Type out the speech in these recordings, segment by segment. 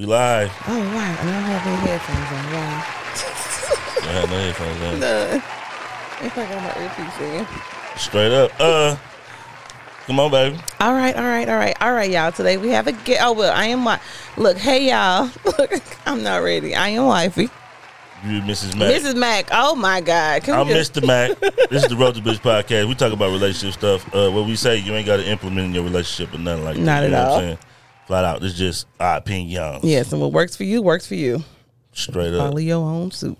We live. Oh wow! I don't have any headphones on. Wow. I had no headphones on. None. If I got my earpiece in. Straight up. Uh, come on, baby. All right, all right, all right, all right, y'all. Today we have a get. Oh well, I am. wi- Look, hey y'all. Look, I'm not ready. I am wifey, You, Mrs. Mac. Mrs. Mac. Oh my God. Can I'm just- Mr. Mac. This is the Road to Bitch podcast. We talk about relationship stuff. Uh, what we say, you ain't got to implement in your relationship or nothing like that. Not you at all. Flat out. It's just our opinion. Yes, and what works for you works for you. Straight up. Follow your own suit.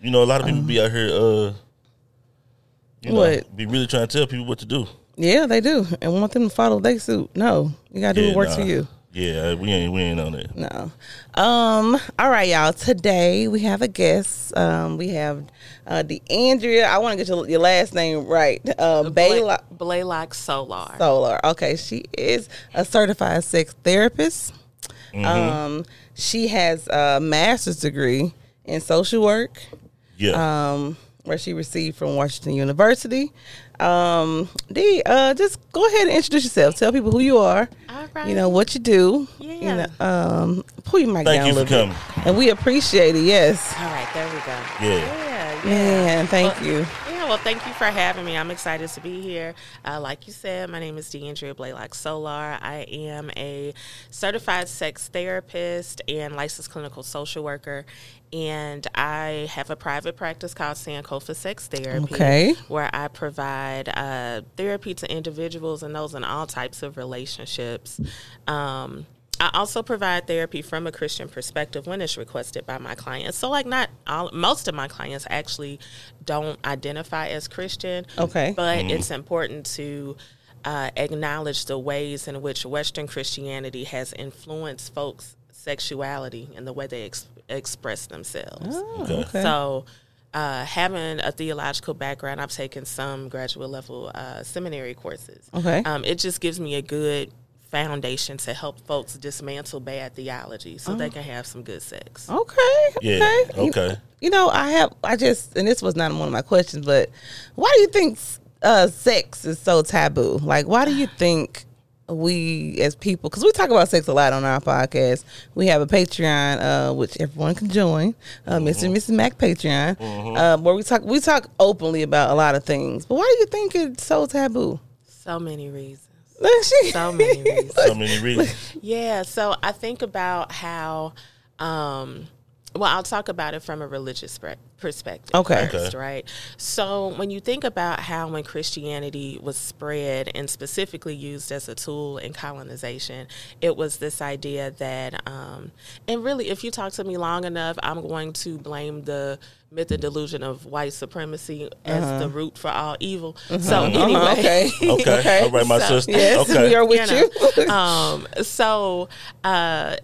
You know, a lot of people be out here, uh, you know, What? be really trying to tell people what to do. Yeah, they do, and want them to follow their suit. No, you gotta do Yeah, what works nah. for you. Yeah, we ain't we ain't on that. No. Um. All right, y'all. Today we have a guest. Um. We have uh, DeAndrea. I want to get your, your last name right. Um. Baylock Blaylock Solar. Solar. Okay. She is a certified sex therapist. Um. She has a master's degree in social work. Yeah. Um. Where she received from Washington University. Um. D. Uh. Just go ahead and introduce yourself. Tell people who you are. All right. You know what you do. You Yeah. know, um, pull your mic Thank down you a for little bit. coming. And we appreciate it. Yes. All right, there we go. Yeah. Yeah, yeah. Man, thank Well, you. Yeah, well, thank you for having me. I'm excited to be here. Uh, like you said, my name is DeAndrea Blaylock Solar. I am a certified sex therapist and licensed clinical social worker. And I have a private practice called Sankofa Sex Therapy, Okay. where I provide uh, therapy to individuals and those in all types of relationships. Um, I also provide therapy from a Christian perspective when it's requested by my clients. So, like, not all, most of my clients actually don't identify as Christian. Okay. But it's important to uh, acknowledge the ways in which Western Christianity has influenced folks' sexuality and the way they ex- express themselves. Okay. Okay. So, uh, having a theological background, I've taken some graduate level uh, seminary courses. Okay. Um, it just gives me a good foundation to help folks dismantle bad theology so they can have some good sex. Okay. Yeah. Okay. Okay. You know, I have. I just, and this was not one of my questions, but why do you think uh, sex is so taboo? Like, why do you think we as people? Because we talk about sex a lot on our podcast. We have a Patreon, uh, which everyone can join, uh, Mr. and Mrs. Mac Patreon, uh, where we talk. We talk openly about a lot of things. But why do you think it's so taboo? So many reasons. Look, she- So many reasons. So many reasons. Yeah, so I think about how, um, well, I'll talk about it from a religious perspective Okay. first, Okay. right? So when you think about how when Christianity was spread and specifically used as a tool in colonization, it was this idea that, um, and really, if you talk to me long enough, I'm going to blame the myth and delusion of white supremacy as the root for all evil. So anyway, Uh-huh, okay. Okay. All right, my So- sister. Yes, okay. we are with you you. um, so uh,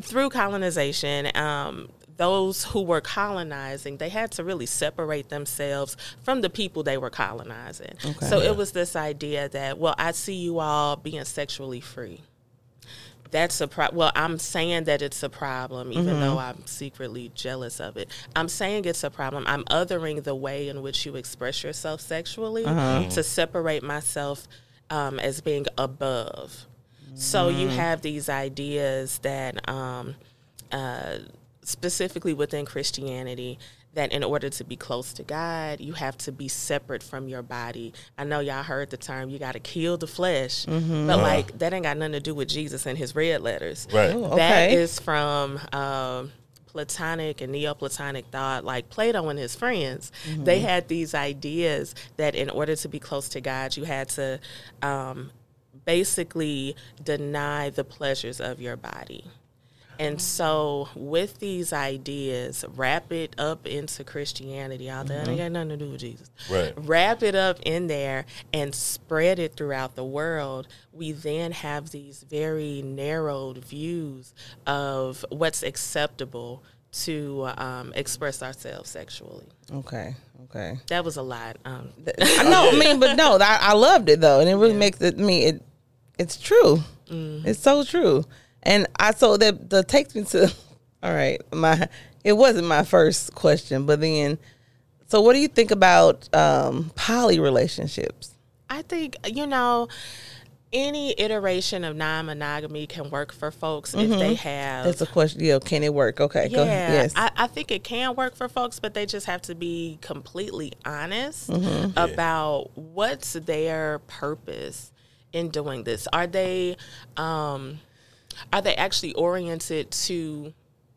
through colonization, um, those who were colonizing, they had to really separate themselves from the people they were colonizing. So it was this idea that, well, I see you all being sexually free. That's a pro- well. I'm saying that it's a problem, even though I'm secretly jealous of it. I'm saying it's a problem. I'm othering the way in which you express yourself sexually to separate myself um, as being above. So you have these ideas that, um, uh, specifically within Christianity, that in order to be close to God, you have to be separate from your body. I know y'all heard the term, you got to kill the flesh, but like that ain't got nothing to do with Jesus and his red letters. Right. Oh, That okay. is from um, Platonic and Neoplatonic thought, like Plato and his friends. They had these ideas that in order to be close to God, you had to um, basically deny the pleasures of your body. And so, with these ideas, wrap it up into Christianity. All that ain't got nothing to do with Jesus. Right. Wrap it up in there and spread it throughout the world. We then have these very narrowed views of what's acceptable to um, express ourselves sexually. Okay. Okay. That was a lot. Um, I know. I mean, but no, I, I loved it though, and it really makes it. I mean, it it's true. It's so true. And I so that that takes me to. All right, my it wasn't my first question, but then, so what do you think about um, poly relationships? I think you know, any iteration of non-monogamy can work for folks if they have That's a question. Yeah, can it work? Okay, go ahead. yeah, Yes. I, I think it can work for folks, but they just have to be completely honest Mm-hmm. about what's their purpose in doing this. Are they um, are they actually oriented to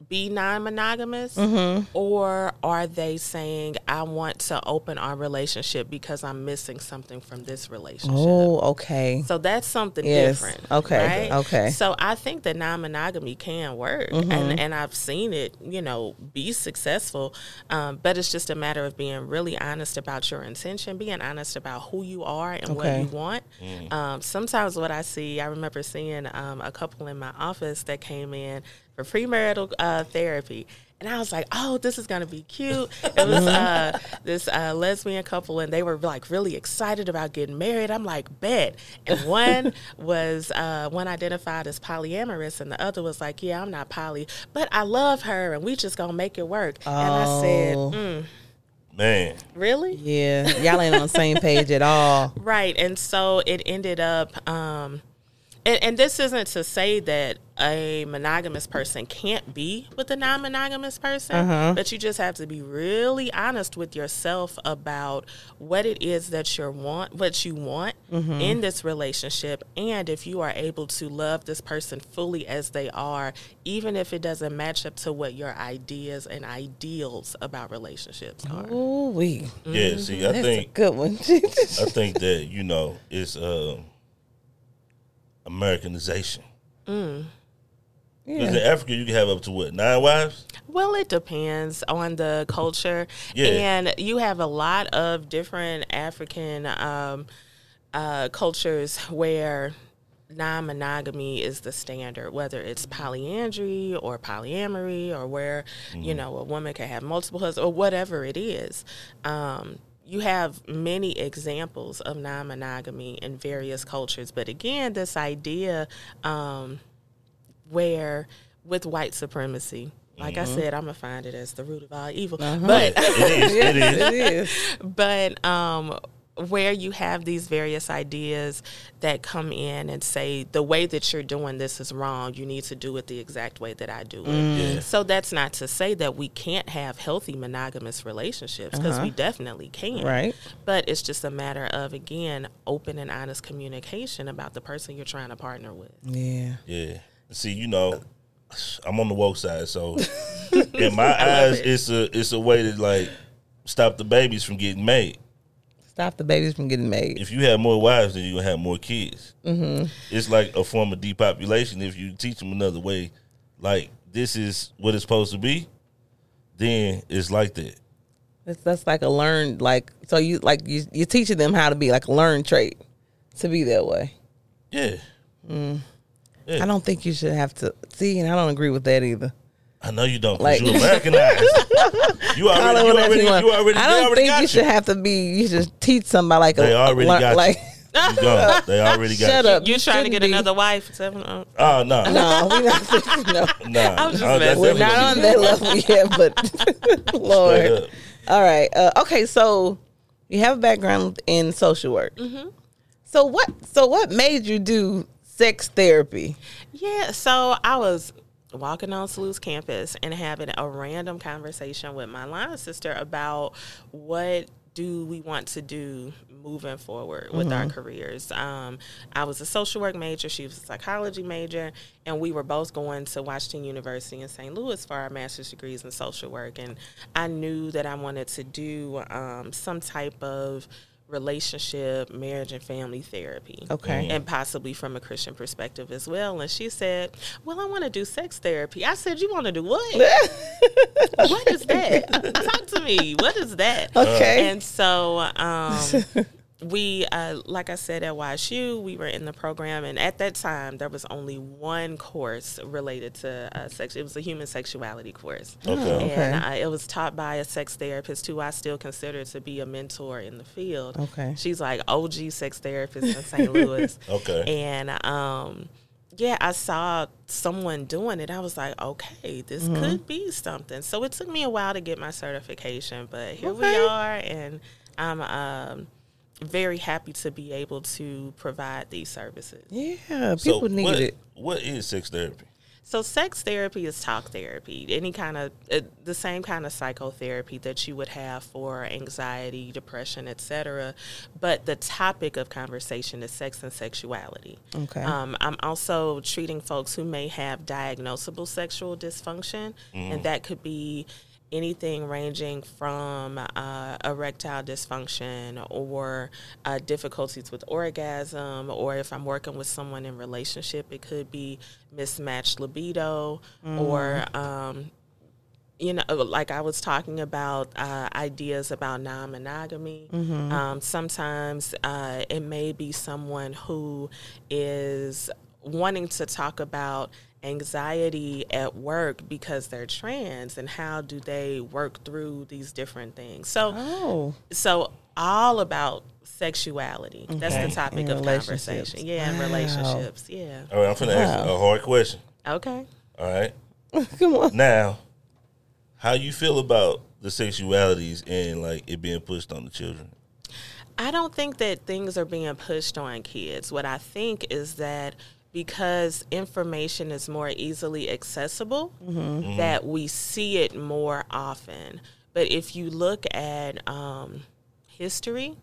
be non-monogamous Mm-hmm. or are they saying i want to open our relationship because i'm missing something from this relationship oh, okay. so that's something Yes. different. Okay. Right? Okay. So I think that non monogamy can work. Mm-hmm. And and I've seen it, you know, be successful. Um, but it's just a matter of being really honest about your intention, being honest about who you are and Okay. what you want. Um, sometimes what I see, I remember seeing um, a couple in my office that came in for premarital uh, therapy. And I was like, "Oh, this is gonna be cute." It was uh, this uh, lesbian couple, and they were like really excited about getting married. I'm like, "Bet!" And one was uh, one identified as polyamorous, and the other was like, "Yeah, I'm not poly, but I love her, and we just gonna make it work." And I said, Oh. mm, Man, "Really?" Yeah, y'all ain't on the same page at all. Right. And so it ended up, um, and, and this isn't to say that a monogamous person can't be with a non monogamous person, but you just have to be really honest with yourself about what it is that you want, what you want in this relationship, and if you are able to love this person fully as they are, even if it doesn't match up to what your ideas and ideals about relationships are. Ooh, we. yeah. See, I That's a think good one. I think that you know it's uh, Americanization. Because in. Africa, you can have up to what nine wives. Well, it depends on the culture. Yeah. And you have a lot of different African um, uh, cultures where non monogamy is the standard, whether it's polyandry or polyamory or where, you know, a woman can have multiple husbands or whatever it is. Um, you have many examples of non monogamy in various cultures. But again, this idea, um, where with white supremacy, like I said, I'm gonna find it as the root of all evil. But It is. It is. it is. but um, where you have these various ideas that come in and say the way that you're doing this is wrong, you need to do it the exact way that I do it. Mm. Yeah. So that's not to say that we can't have healthy monogamous relationships because we uh-huh. definitely can. Right. But it's just a matter of again open and honest communication about the person you're trying to partner with. Yeah. Yeah. See, you know, I'm on the woke side, so in my eyes, it. it's a it's a way to like stop the babies from getting made. Stop the babies from getting made. If you have more wives, then you're gonna have more kids. Mm-hmm. It's like a form of depopulation. If you teach them another way, like this is what it's supposed to be, then it's like that. That's, that's like a learned like so you like you you're teaching them how to be like a learned trait to be that way. Yeah. I don't think you should have to see, and I don't agree with that either. I know you don't. Like- Like, you Americanized. you Call already, you whatever already, you want. you already, I don't already think got you should have to be. You should teach somebody like They a already learn- got you. like. You gone. They already got Shut you. up. You trying to shouldn't get be. another wife? Seven, uh, Oh no, no, No, we not. No, nah. I was just Oh, messing. we're We're not on that level yet. But Lord, all right. Uh, okay, so you have a background in social work. Mm-hmm. So what? So what made you do sex therapy? Yeah, so I was walking on SLU's campus and having a random conversation with my line sister about what do we want to do moving forward with our careers. Um, I was a social work major, she was a psychology major, and we were both going to Washington University in St. Louis for our master's degrees in social work. And I knew that I wanted to do um, some type of relationship, marriage, and family therapy Okay. and possibly from a Christian perspective as well. And she said, "Well, I want to do sex therapy." I said, "You want to do what? what is that? Talk to me. What is that?" Okay. And so, um, we, uh, like I said at WashU, we were in the program, and at that time, there was only one course related to uh, sex. It was a human sexuality course. Okay. Okay. And uh, it was taught by a sex therapist who I still consider to be a mentor in the field. Okay. She's like OG sex therapist in St. Louis. Okay. And um, yeah, I saw someone doing it. I was like, okay, this Mm-hmm. could be something. So it took me a while to get my certification, but here we are, and I'm um, very happy to be able to provide these services. Yeah, people so need what, it. What is sex therapy? So, sex therapy is talk therapy. Any kind of uh, the same kind of psychotherapy that you would have for anxiety, depression, etc. But the topic of conversation is sex and sexuality. Okay. Um, I'm also treating folks who may have diagnosable sexual dysfunction, and that could be anything ranging from uh, erectile dysfunction or uh, difficulties with orgasm, or if I'm working with someone in relationship, it could be mismatched libido or. Um, you know, like I was talking about uh, ideas about non monogamy. Um, sometimes uh, it may be someone who is wanting to talk about anxiety at work because they're trans and how do they work through these different things. So, Oh, so all about sexuality. That's the topic And of conversation. Yeah, and relationships. Yeah. All right, I'm finna ask Wow. a hard question. Okay. All right. come on. Now, how you feel about the sexualities and like it being pushed on the children? I don't think that things are being pushed on kids. What I think is that because information is more easily accessible, that we see it more often. But if you look at um, history,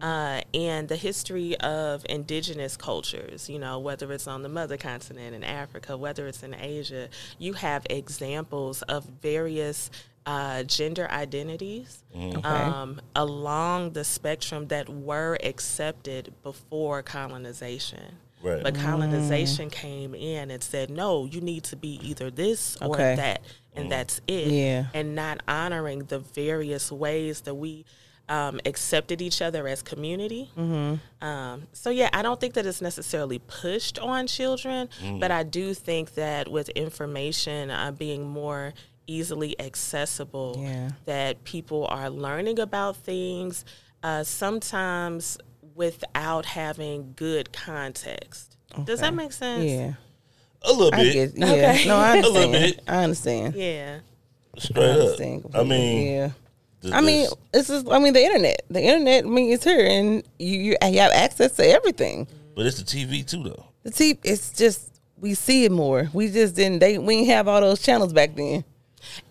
uh, and the history of indigenous cultures, you know, whether it's on the mother continent in Africa, whether it's in Asia, you have examples of various uh, gender identities um, along the spectrum that were accepted before colonization. Right. But colonization came in and said, no, you need to be either this or Okay. that, and that's it. Yeah. And not honoring the various ways that we um, accepted each other as community. Um, so, yeah, I don't think that it's necessarily pushed on children, but I do think that with information uh, being more easily accessible, Yeah. that people are learning about things uh, sometimes without having good context. Does that make sense? Yeah, A little I bit. get. Yeah, Okay. no, I A little understand. bit. I understand. Yeah. Straight I up. I mean, yeah. I mean, this- it's just. I mean, the internet. The internet. I mean, it's here, and you you, you have access to everything. but it's the TV too, though. The TV. It's just we see it more. We just didn't. They we didn't have all those channels back then.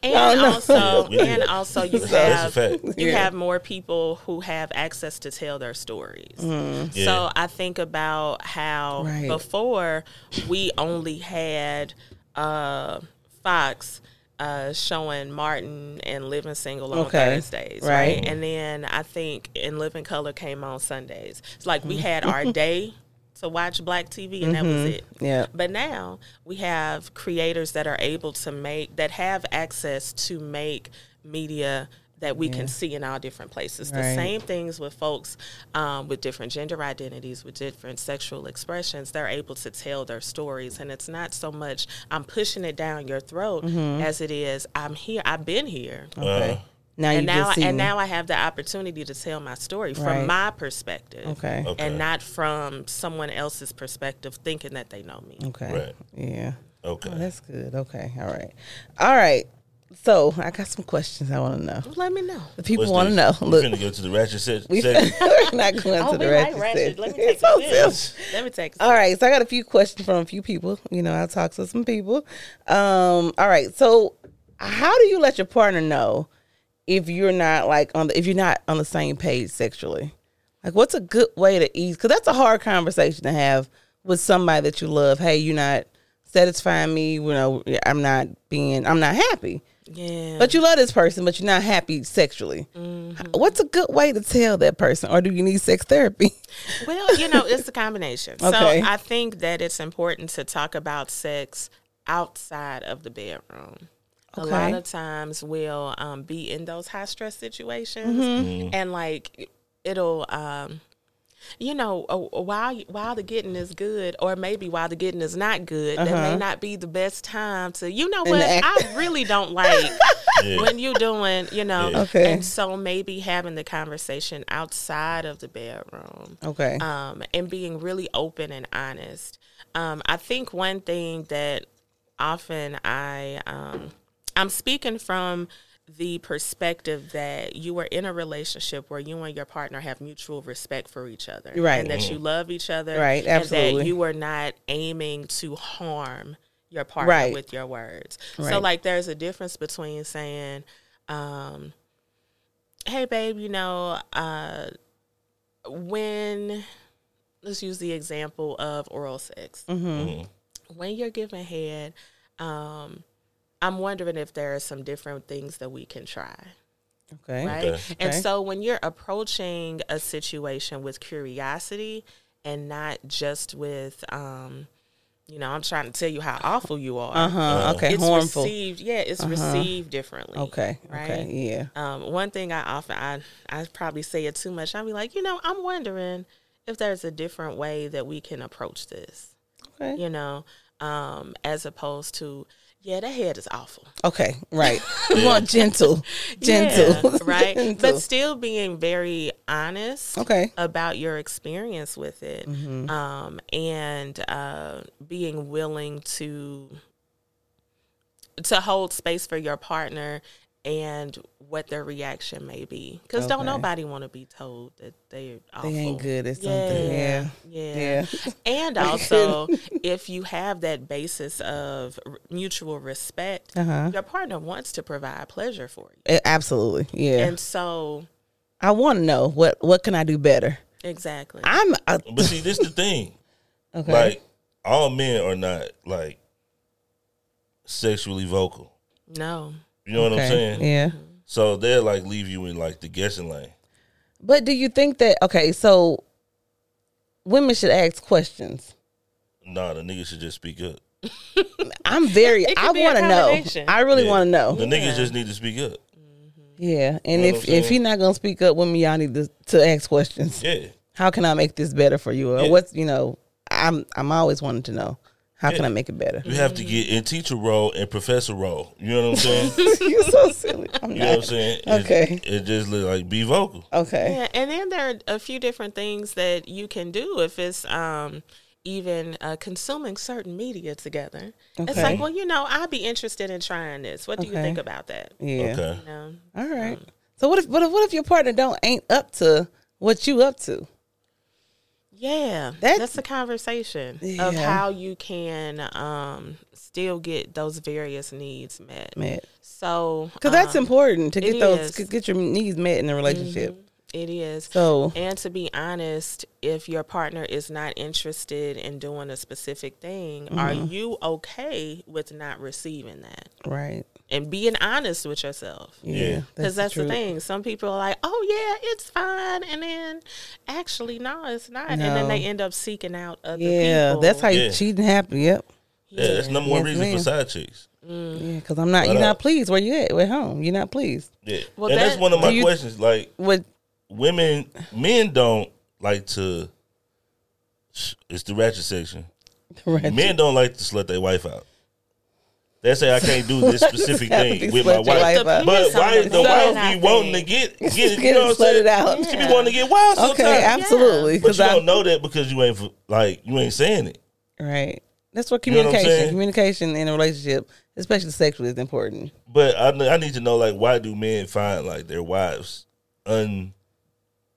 And no. also, Yeah, and also, you That's have you Yeah. have more people who have access to tell their stories. Mm-hmm. Yeah. So I think about how Right. before we only had uh, Fox. Uh, showing Martin and Living Single on Okay. Thursdays, Right. right? And then I think In Living Color came on Sundays. It's like we had our day to watch Black TV, and that was it. Yeah. But now we have creators that are able to make that have access to make media that we can see in all different places. The same things with folks um, with different gender identities, with different sexual expressions. They're able to tell their stories, and it's not so much I'm pushing it down your throat Mm-hmm. as it is I'm here. I've been here. Okay. Uh, now you And now, see and me. now I have the opportunity to tell my story from my perspective, Okay. Okay. and not from someone else's perspective, thinking that they know me. Okay. Right. Yeah. okay. Oh, that's good. Okay. All right. All right. So I got some questions I want to know. Let me know. The people want to this? know. We Look, finna go to the ratchet se- we, section. we're not going Oh, to the we ratchet like ratchet. section. Let me take It's so a sip. simple. Let me take. A All right, so I got a few questions from a few people. You know, I talked to some people. Um, all right, so how do you let your partner know if you're not like on the if you're not on the same page sexually? Like, what's a good way to ease? Because that's a hard conversation to have with somebody that you love. Hey, you're not satisfying me. You know, I'm not being, I'm not happy. Yeah. But you love this person, but you're not happy sexually. Mm-hmm. What's a good way to tell that person, or do you need sex therapy? well, you know, it's a combination. Okay. So I think that it's important to talk about sex outside of the bedroom. A lot of times we'll um, be in those high stress situations, Mm-hmm. and like it'll. Um, you know, uh, while while the getting is good, or maybe while the getting is not good, that may not be the best time to. You know what? Uh-huh. act- I really don't like Yeah. when you're doing. You know, Yeah. Okay. and so maybe having the conversation outside of the bedroom Okay. um, and being really open and honest. Um, I think one thing that often I um, I'm speaking from the perspective that you are in a relationship where you and your partner have mutual respect for each other, Right. And that you love each other, Right, Absolutely. And that you are not aiming to harm your partner Right. with your words. So, like, there's a difference between saying, um, "Hey, babe, you know, uh, when." Let's use the example of oral sex Mm-hmm. when you're giving head, um, I'm wondering if there are some different things that we can try. Okay. Right. Okay. And Okay. so when you're approaching a situation with curiosity and not just with, um, you know, I'm trying to tell you how awful you are. Uh huh. Okay. It's Harmful. received, yeah, it's received differently. Okay. Right. Okay. Yeah. Um, one thing I often I I probably say it too much. I'll be like, you know, I'm wondering if there's a different way that we can approach this. Okay. You know, um, as opposed to, yeah, that head is awful. Okay. Right. We want gentle. Gentle. Yeah, right? Gentle. But still being very honest Okay. about your experience with it Mm-hmm. um, and uh, being willing to to hold space for your partner and what their reaction may be because don't nobody want to be told that they're awful. They ain't good at something. Yeah. yeah. Yeah. And also, if you have that basis of mutual respect, Uh-huh. your partner wants to provide pleasure for you. Eh, Absolutely. Yeah. And so, I want to know what what can I do better. exactly. I'm uh, But see, this the thing. okay. Like all men are not like sexually vocal. no. You know what I'm saying? Yeah. So they'll like leave you in like the guessing lane. But do you think that okay? So women should ask questions. Nah, the niggas should just speak up. I'm very. I want to know. I really Yeah. want to know. The niggas just need to speak up. Mm-hmm. Yeah. And You know if if saying? you're not gonna speak up, women, y'all need to to ask questions. Yeah. How can I make this better for you? Or Yeah. what's you know? I'm I'm always wanting to know. How can I make it better? You have to get in teacher role and professor role. You know what I'm saying? You're so silly. I'm You know what I'm not. saying? Okay. It, just look like be vocal. Okay. Yeah, and then there are a few different things that you can do if it's um, even uh, consuming certain media together. It's like, well, you know, I'd be interested in trying this. What do you think about that? Yeah. Okay. You know? All right. So what if what if what if your partner don't ain't up to what you up to? Yeah, That's- that's, the conversation Yeah. of how you can um, still get those various needs met. Man. So, Because that's um, important to get those is. Mm-hmm. get your needs met in a relationship. It is. So And to be honest, if your partner is not interested in doing a specific thing, are Mm-hmm. you okay with not receiving that? right. And being honest with yourself. Yeah. Yeah. Because that's, the, truth. thing. Some people are like, oh, yeah, it's fine. And then actually, no, it's not. And then they end up seeking out other Yeah, people. that's how you Yeah. cheating happen. Yep. Yeah, that's number one Yes, reason ma'am. for side chicks. Yeah, because I'm not. But, You're uh, not pleased where you at. We're home. You're not pleased. Yeah. Well, and that's one of my you- questions. Like What? women, men don't like to. It's the ratchet section. Right. Men don't like to slut their wife out. They say I can't do this specific thing with my wife. wife? But why the the wife be wanting to get get it? Get You know it what I'm saying? out. She be wanting to get wild sometimes. Okay, absolutely. But you I don't know that because you ain't like you ain't saying it. right. That's what You know what communication. communication in a relationship, especially sexually, is important. But I I need to know like why do men find like their wives un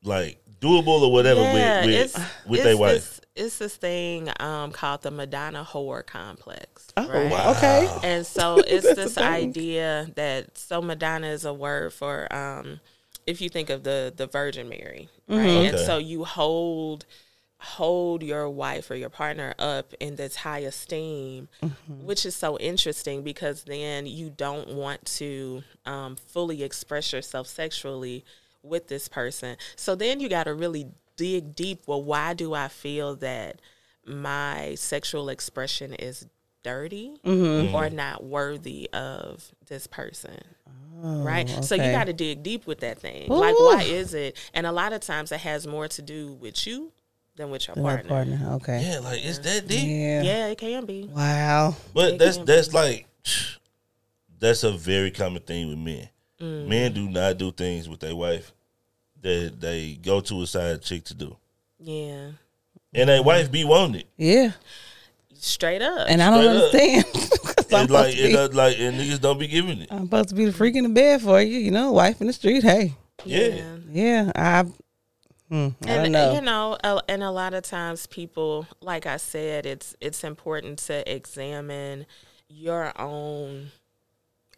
like doable or whatever yeah, with with, with their wife. This, it's this thing um, called the Madonna whore complex. Oh, right? wow. okay. And so it's this idea that so Madonna is a word for um, if you think of the the Virgin Mary, right? And Okay. so you hold hold your wife or your partner up in this high esteem, which is so interesting because then you don't want to um, fully express yourself sexually with this person. So then you got to really dig deep. Well, why do I feel that my sexual expression is dirty Mm-hmm. or not worthy of this person? right? So you Oh, got to dig deep with that thing. Like, why is it? And a lot of times it has more to do with you than with your My partner. partner. Okay. Yeah, like it's that deep. Yeah. Yeah, it can be. Wow. But It that's can that's like that's a very common thing with men. Mm. Men do not do things with their wife that they go to a side chick to do, Yeah, and their wife be wanting it. Yeah. straight up. And I don't Straight up. understand. So I'm and like, supposed to and, like, and niggas don't be giving it. I'm supposed to be the freak in the bed for you, you know, wife in the street. Hey, Yeah. yeah, I, hmm, I and know. you know and a lot of times people like i said it's it's important to examine your own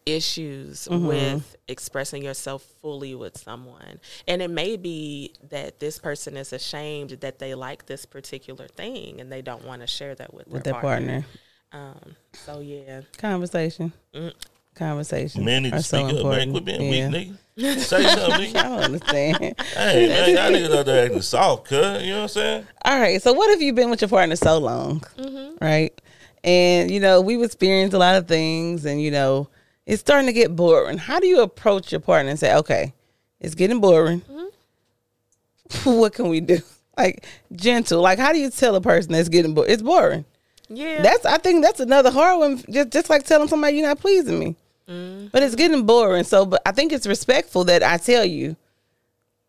issues Mm-hmm. with expressing yourself fully with someone and it may be that this person is ashamed that they like this particular thing and they don't want to share that with, with their, their partner. partner. um so yeah Conversation. Mm. Conversation. Men need are to so speak up, man. Quit being Yeah. weak, nigga. Say something, I nigga. don't understand. Hey, man, y'all niggas out there acting soft, cuz. You know what I'm saying? All right. So, what if you've been with your partner so long, Mm-hmm. right? And you know we've experienced a lot of things, and you know it's starting to get boring. How do you approach your partner and say, "Okay, it's getting boring. Mm-hmm. what can we do?" Like gentle. Like, how do you tell a person that's getting bored? It's boring. yeah That's I think that's another hard one. Just just like telling somebody you're not pleasing me. But it's getting boring. So, but I think it's respectful that I tell you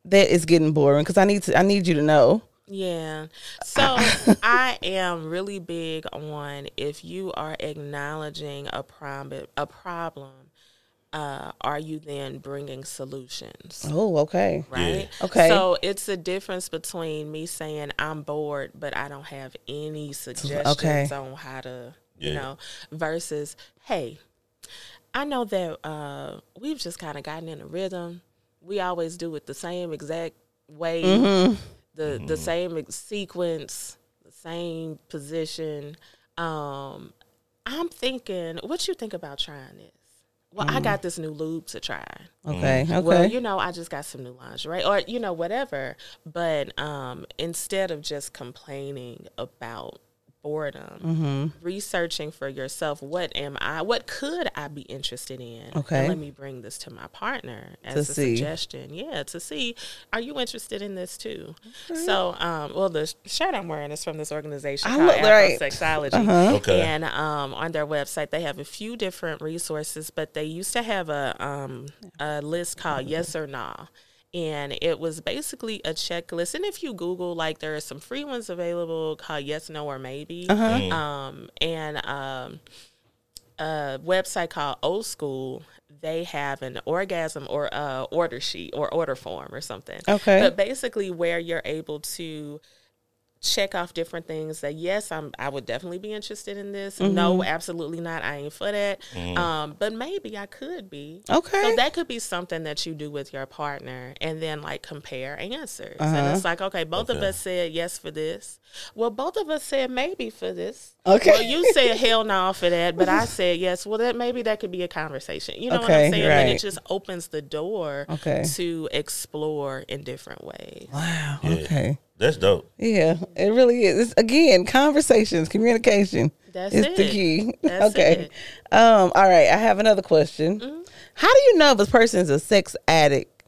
that it's getting boring because I need to. I need you to know. Yeah. So I am really big on if you are acknowledging a problem, a problem, uh, are you then bringing solutions? Oh, okay. Right. Okay. So it's a difference between me saying I'm bored, but I don't have any suggestions Okay. on how to, you know, versus, hey, I know that uh, we've just kind of gotten in a rhythm. We always do it the same exact way, Mm-hmm. The the same sequence, the same position. Um, I'm thinking, what you think about trying this? Well, I got this new lube to try. Okay. Okay. Well, you know, I just got some new lingerie or you know whatever. But um, instead of just complaining about boredom, Mm-hmm. researching for yourself, what am I? What could I be interested in? Okay. And let me bring this to my partner as To a see. suggestion. Yeah, to see, are you interested in this too? So, um, well, the shirt I'm wearing is from this organization I called look right. Afrosexology. Okay. And um, on their website, they have a few different resources, but they used to have a, um, a list called Yes or No. And it was basically a checklist. And if you Google, like, there are some free ones available called Yes, No, or Maybe. Um, and um, a website called Old School, they have an orgasm or uh, order sheet or order form or something. Okay. But basically, where you're able to check off different things that yes i'm i would definitely be interested in this. Mm-hmm. no absolutely not. I ain't for that. Um but maybe i could be. Okay. so that could be something that you do with your partner and then like compare answers. And Uh-huh. it's like okay both of us said yes for this. Well both of us said maybe for this Okay. well you said hell no for that but i said yes well that maybe that could be a conversation you know what i'm saying and it just opens the door Okay. to explore in different ways wow. Yeah. Okay. That's dope. Yeah, it really is. It's, again, conversations, communication. That's is the key. That's okay. it. Um. All right. I have another question. Mm-hmm. How do you know if a person's a sex addict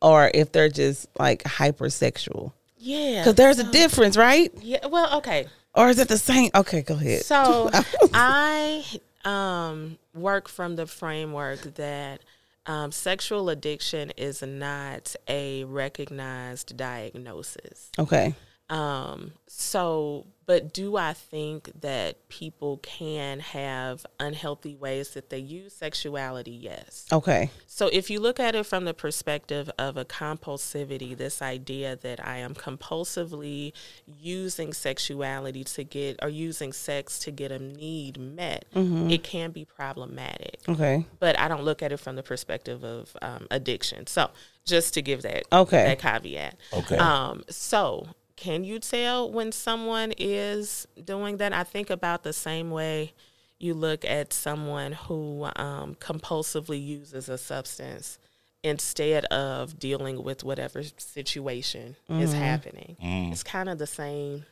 or if they're just like hypersexual? yeah Because there's a difference, right? yeah well okay Or is it the same? Okay, go ahead. So I um, work from the framework that um, sexual addiction is not a recognized diagnosis. okay. Um, so, but do I think that people can have unhealthy ways that they use sexuality? Yes. Okay. So if you look at it from the perspective of a compulsivity, this idea that I am compulsively using sexuality to get or using sex to get a need met, it can be problematic. Okay. But I don't look at it from the perspective of um, addiction. So just to give that Okay. that caveat. Okay. Um, so can you tell when someone is doing that? I think about the same way you look at someone who um, compulsively uses a substance instead of dealing with whatever situation is happening. It's kind of the same,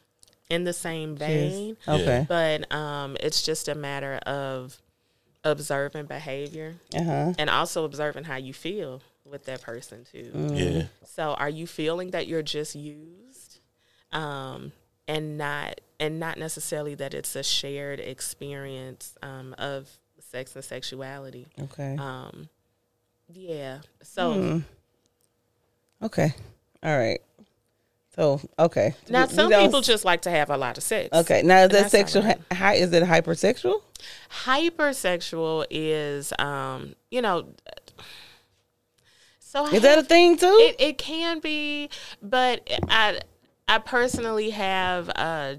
in the same vein, Okay. but um, it's just a matter of observing behavior Uh huh. and also observing how you feel with that person too. Yeah. So are you feeling that you're just used? Um and not and not necessarily that it's a shared experience um of sex and sexuality. Okay. Um yeah. So Hmm. Okay. All right. So okay. Now, We- we some don't- people just like to have a lot of sex. Okay. Now is that sexual? right. Hi, is it hypersexual? Hypersexual is, um, you know, so Is that a thing too? It, it can be, but I I personally have uh,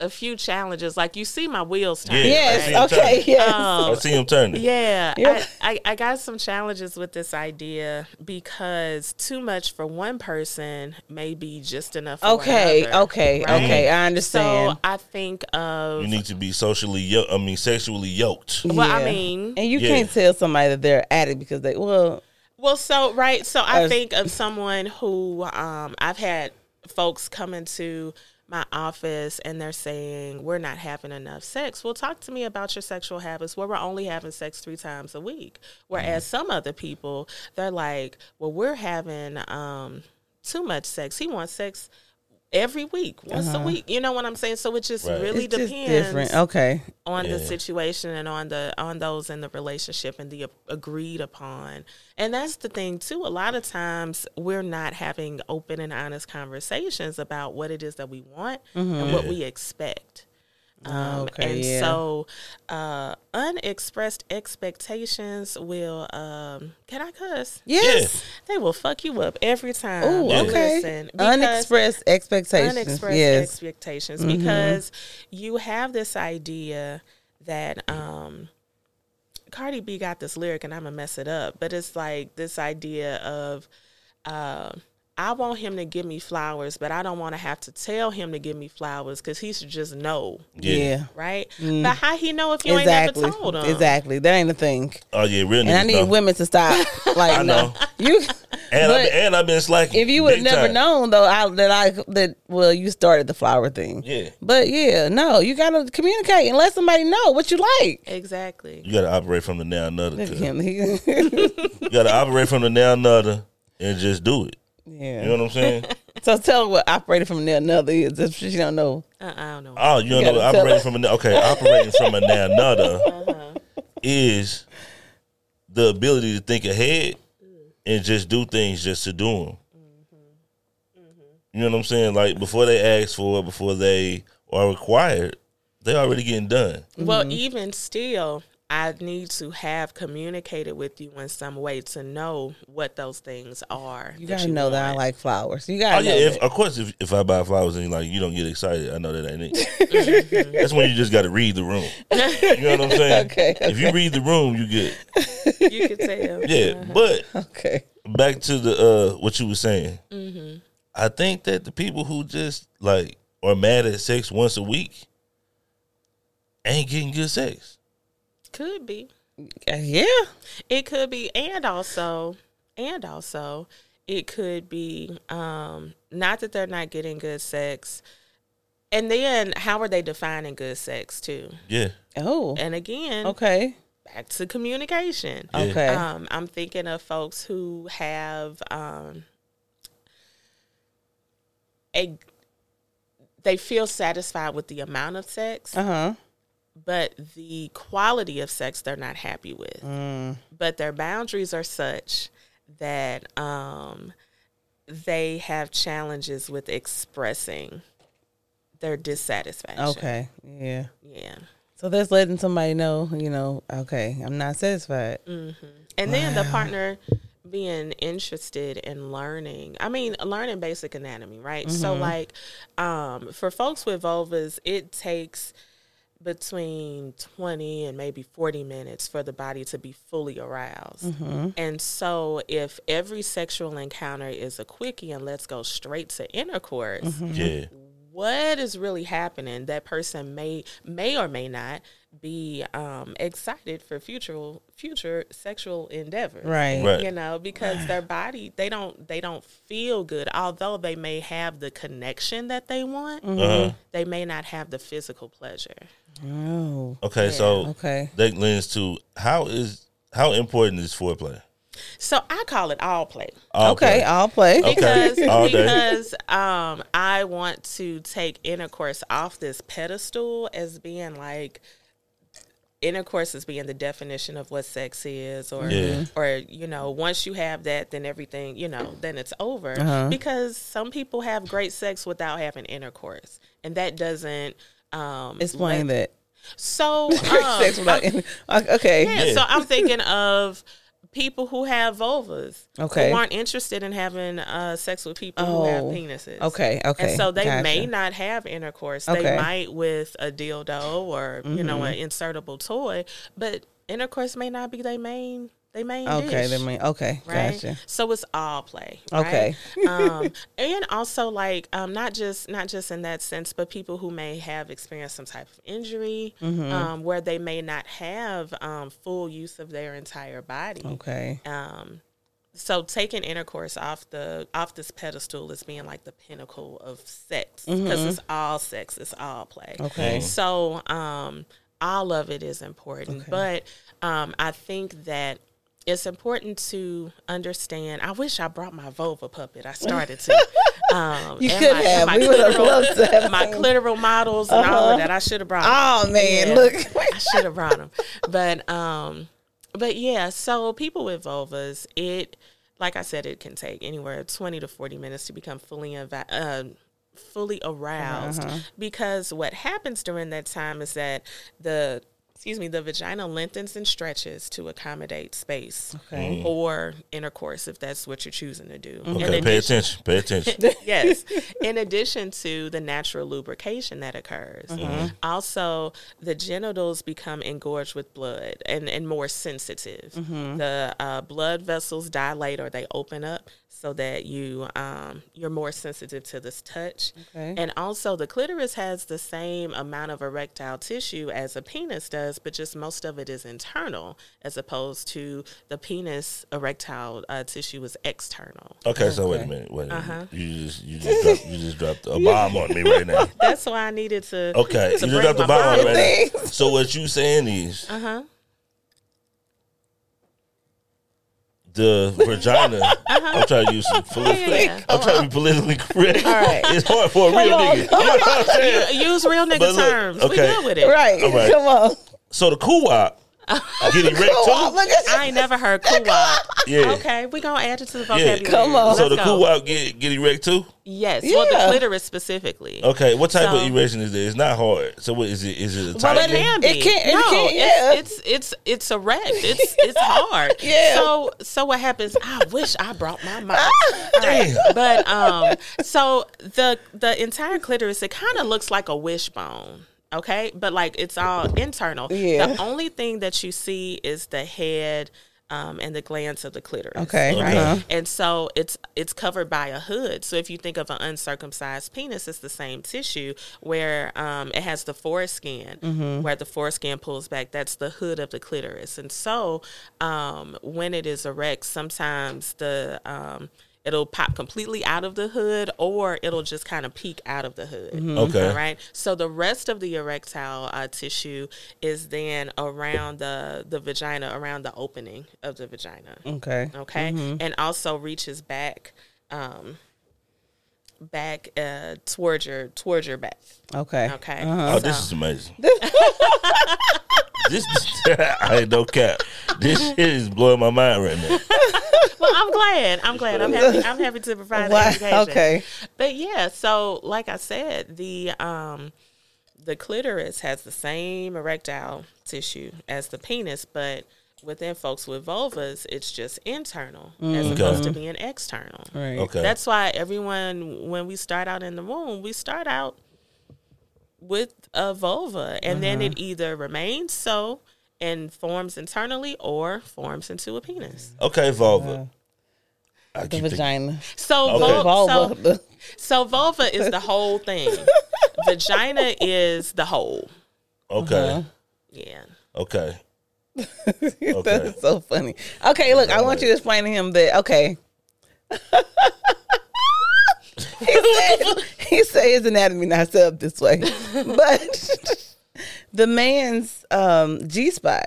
a few challenges. Like you see my wheels turn. Yeah. yes. Right. Okay. Yes. I Um, see him turning. yeah, Yeah. I, I, I got some challenges with this idea because too much for one person may be just enough. For okay. another, Okay. right? Okay. I understand. So I think of You need to be socially, yo- I mean, sexually yoked. well, I mean, and you Yeah. can't tell somebody that they're addict because they well. Well, so right, so I As- think of someone who um, I've had folks come into my office and they're saying we're not having enough sex. Well, talk to me about your sexual habits. Well, we're only having sex three times a week. Whereas some other people, they're like, well, we're having um, too much sex. He wants sex every week, once a uh-huh. week. You know what I'm saying? So it just Right. really It's just depends different. Okay. on the situation and on the on those in the relationship and the agreed upon and that's the thing too a lot of times we're not having open and honest conversations about what it is that we want and what mm-hmm. we expect um, Mm-hmm. Okay, and yeah. so uh, unexpressed expectations will um, can i cuss Yes. they will fuck you up every time Oh, you okay. listen, Unexpressed expectations. unexpressed yes. expectations Mm-hmm. because you have this idea that um Cardi B got this lyric and I'm gonna mess it up, but it's like this idea of uh, I want him to give me flowers, but I don't want to have to tell him to give me flowers because he should just know, yeah. right? Mm. But how he know if you Exactly. ain't never told him? Exactly. That ain't a thing. Oh yeah, real And I need know. women to stop. Like I no. know. You And I've been, and I've been slacking. if you would have never time. known though, I, that I that well, you started the flower thing. Yeah. But yeah, no, you gotta communicate and let somebody know what you like. Exactly. You gotta operate from the now nutter. Look at cuz. him. He- You gotta operate from the now nutter and just do it. Yeah. You know what I'm saying? So tell her what operating from there another is if she don't know. Uh, I don't know. Oh, you don't know what operating from a okay, operating from a now nutter Uh-huh. is the ability to think ahead and just do things just to do them. You know what I'm saying? Like before they ask for it, before they are required, they already getting done. Well, even still, I need to have communicated with you in some way to know what those things are. You gotta know that I like flowers. You gotta Oh yeah, know if, of course. If, if I buy flowers and like you don't get excited, I know that ain't it. That's when you just got to read the room. You know what I'm saying? Okay, If you read the room, you get You could tell. yeah. But Okay. back to the uh what you were saying. Mm-hmm. I think that the people who just like are mad at sex once a week ain't getting good sex. Could be. Uh, Yeah. It could be, and also, and also, it could be um, not that they're not getting good sex. And then, how are they defining good sex too? Yeah. Oh. And again, Okay. back to communication. Yeah. Okay. Um, I'm thinking of folks who have um, a they feel satisfied with the amount of sex, Uh huh. But the quality of sex they're not happy with. Mm. But their boundaries are such that um, they have challenges with expressing their dissatisfaction. Okay. Yeah. Yeah. So that's letting somebody know, you know, okay, I'm not satisfied. And then the partner being interested in learning. I mean, learning basic anatomy, right? So like um for folks with vulvas, it takes between 20 and maybe 40 minutes for the body to be fully aroused. And so if every sexual encounter is a quickie and let's go straight to intercourse, Yeah. what is really happening that person may may or may not be um, excited for future future sexual endeavor Right. Right. you know because their body they don't they don't feel good although they may have the connection that they want Uh-huh. they may not have the physical pleasure Oh. Okay, so Okay. that lends to how is how important is foreplay? so i call it all play All Okay. play. I'll play. Okay. because All day. because um I want to take intercourse off this pedestal as being like intercourse as being the definition of what sex is, or Yeah. or you know, once you have that, then everything, you know, then it's over. Uh-huh. Because some people have great sex without having intercourse, and that doesn't. Um, Explain let- that. So, um, sex without any- okay. yeah, Yeah. so I'm thinking of people who have vulvas, Okay. who aren't interested in having uh, sex with people who have Oh, penises. okay, okay, And so they may not have intercourse. Okay. They might with a dildo or you know Mm-hmm. an insertable toy, but intercourse may not be their main they main Okay, dish. they mean okay, Right, gotcha. so it's all play. Right? Okay. um, and also like um, not just not just in that sense, but people who may have experienced some type of injury, Mm-hmm. um, where they may not have um, full use of their entire body. Okay. Um, so taking intercourse off the off this pedestal as being like the pinnacle of sex because it's all sex, it's all play. Mm-hmm. Okay. So um, all of it is important, but um, I think that it's important to understand. I wish I brought my vulva puppet. I started to. Um, You could my- have. my We would have loved to have my clitoral models and all of that. I should have brought. Them. Oh man, Yeah. look. I should have brought them. But um, but yeah. So people with vulvas, it like I said, it can take anywhere twenty to forty minutes to become fully invi- uh, fully aroused Uh-huh. because what happens during that time is that the excuse me the vagina lengthens and stretches to accommodate space Okay. Mm. or intercourse if that's what you're choosing to do In Okay, pay attention. Pay attention. yes. In addition to the natural lubrication that occurs, mm-hmm. Mm-hmm. also the genitals become engorged with blood and, and more sensitive. Mm-hmm. The uh, blood vessels dilate or they open up so that you um, you're more sensitive to this touch. Okay. And also the clitoris has the same amount of erectile tissue as a penis does, but just most of it is internal as opposed to the penis erectile uh, tissue is external. Okay, so wait a minute. Wait a Uh-huh. You just you just dropped, you just dropped a bomb on me right now. That's why I needed to. Okay, you to just bring dropped a bomb on me right now. So what you saying is Uh huh. The vagina. Uh-huh. I'm trying to use some politically. Yeah. I'm trying to be politically correct. All right. It's hard for a real on, nigga. You know what I'm saying? Use real nigga look, terms. We okay. good with it. Right. All right. Come on. So the cool wop get erect Oh, too. I ain't never heard kuwak. Yeah. Okay, we're gonna add it to the Yeah. vocabulary. Come on. So Let's the go. cool wop get get erect too. Yes. Well, Yeah. the clitoris specifically. Okay, what type So- of erection is there? It's not hard. So what is it? Is it a Well, tight it can be. It can- it no, can- yeah. it's, it's it's it's erect. It's it's hard. Yeah. So so what happens? I wish I brought my mouth. Damn. But um, so the the entire clitoris it kind of looks like a wishbone. Okay, but like it's all internal. Yeah. The only thing that you see is the head. Um, and the glans of the clitoris. Okay, right? uh-huh. And so it's it's covered by a hood. So if you think of an uncircumcised penis, it's the same tissue where um, it has the foreskin, Mm-hmm. where the foreskin pulls back. That's the hood of the clitoris. And so um, when it is erect, sometimes the um, it'll pop completely out of the hood, or it'll just kind of peek out of the hood. Okay. All right. So the rest of the erectile uh, tissue is then around the the vagina, around the opening of the vagina Okay. okay Mm-hmm. and also reaches back um back uh towards your towards your back Okay. okay uh Oh, this is amazing. this, I ain't no cap. This shit is blowing my mind right now. well i'm glad i'm glad i'm happy i'm happy to provide Wow, the education okay. but yeah so like i said the um the clitoris has the same erectile tissue as the penis but within folks with vulvas it's just internal as opposed to being external Right. Okay. That's why everyone, when we start out in the womb, we start out with a vulva, and then Uh-huh. it either remains so and forms internally or forms into a penis. okay, vulva. I The keep thinking- vagina. So, Okay. vul- Vulva. so, so vulva is the whole thing. Vagina is the whole. Okay. Uh-huh. Yeah. Okay. that Okay. is so funny. Okay, look, I want you to explain to him that. Okay. he said he said his anatomy not set up this way, but the man's um, G spot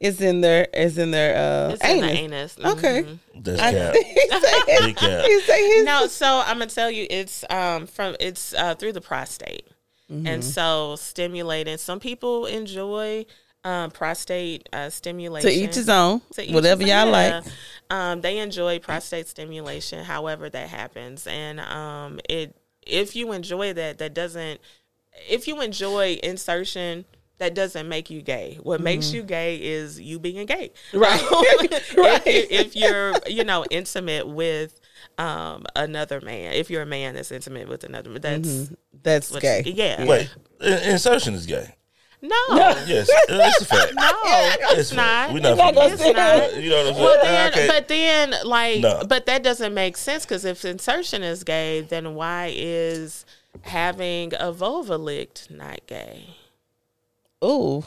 is in their is in their uh, Mm-hmm. It's in the anus. anus. Mhm. Okay. That's cap. he said Big cap. his no, so I'm gonna tell you, it's um from it's uh, through the prostate, Mm-hmm. and so stimulating. Some people enjoy um, prostate uh, stimulation. To each his own. To each Whatever his- y'all yeah. like. Um, they enjoy prostate stimulation, however that happens, and um, it if you enjoy that, that doesn't. If you enjoy insertion, that doesn't make you gay. What makes you gay is you being gay, Mm-hmm. Right. if, Right. you- if you're you know intimate with um, another man, if you're a man that's intimate with another, man, that's That's what gay. yeah. Wait, insertion is gay. No, Yes, it's a fact. no, it's a not. We're not. not gonna finna- say that. You know what I'm saying? Well, then, Okay. but then, like, No. but that doesn't make sense because if insertion is gay, then why is having a vulva licked not gay? Ooh.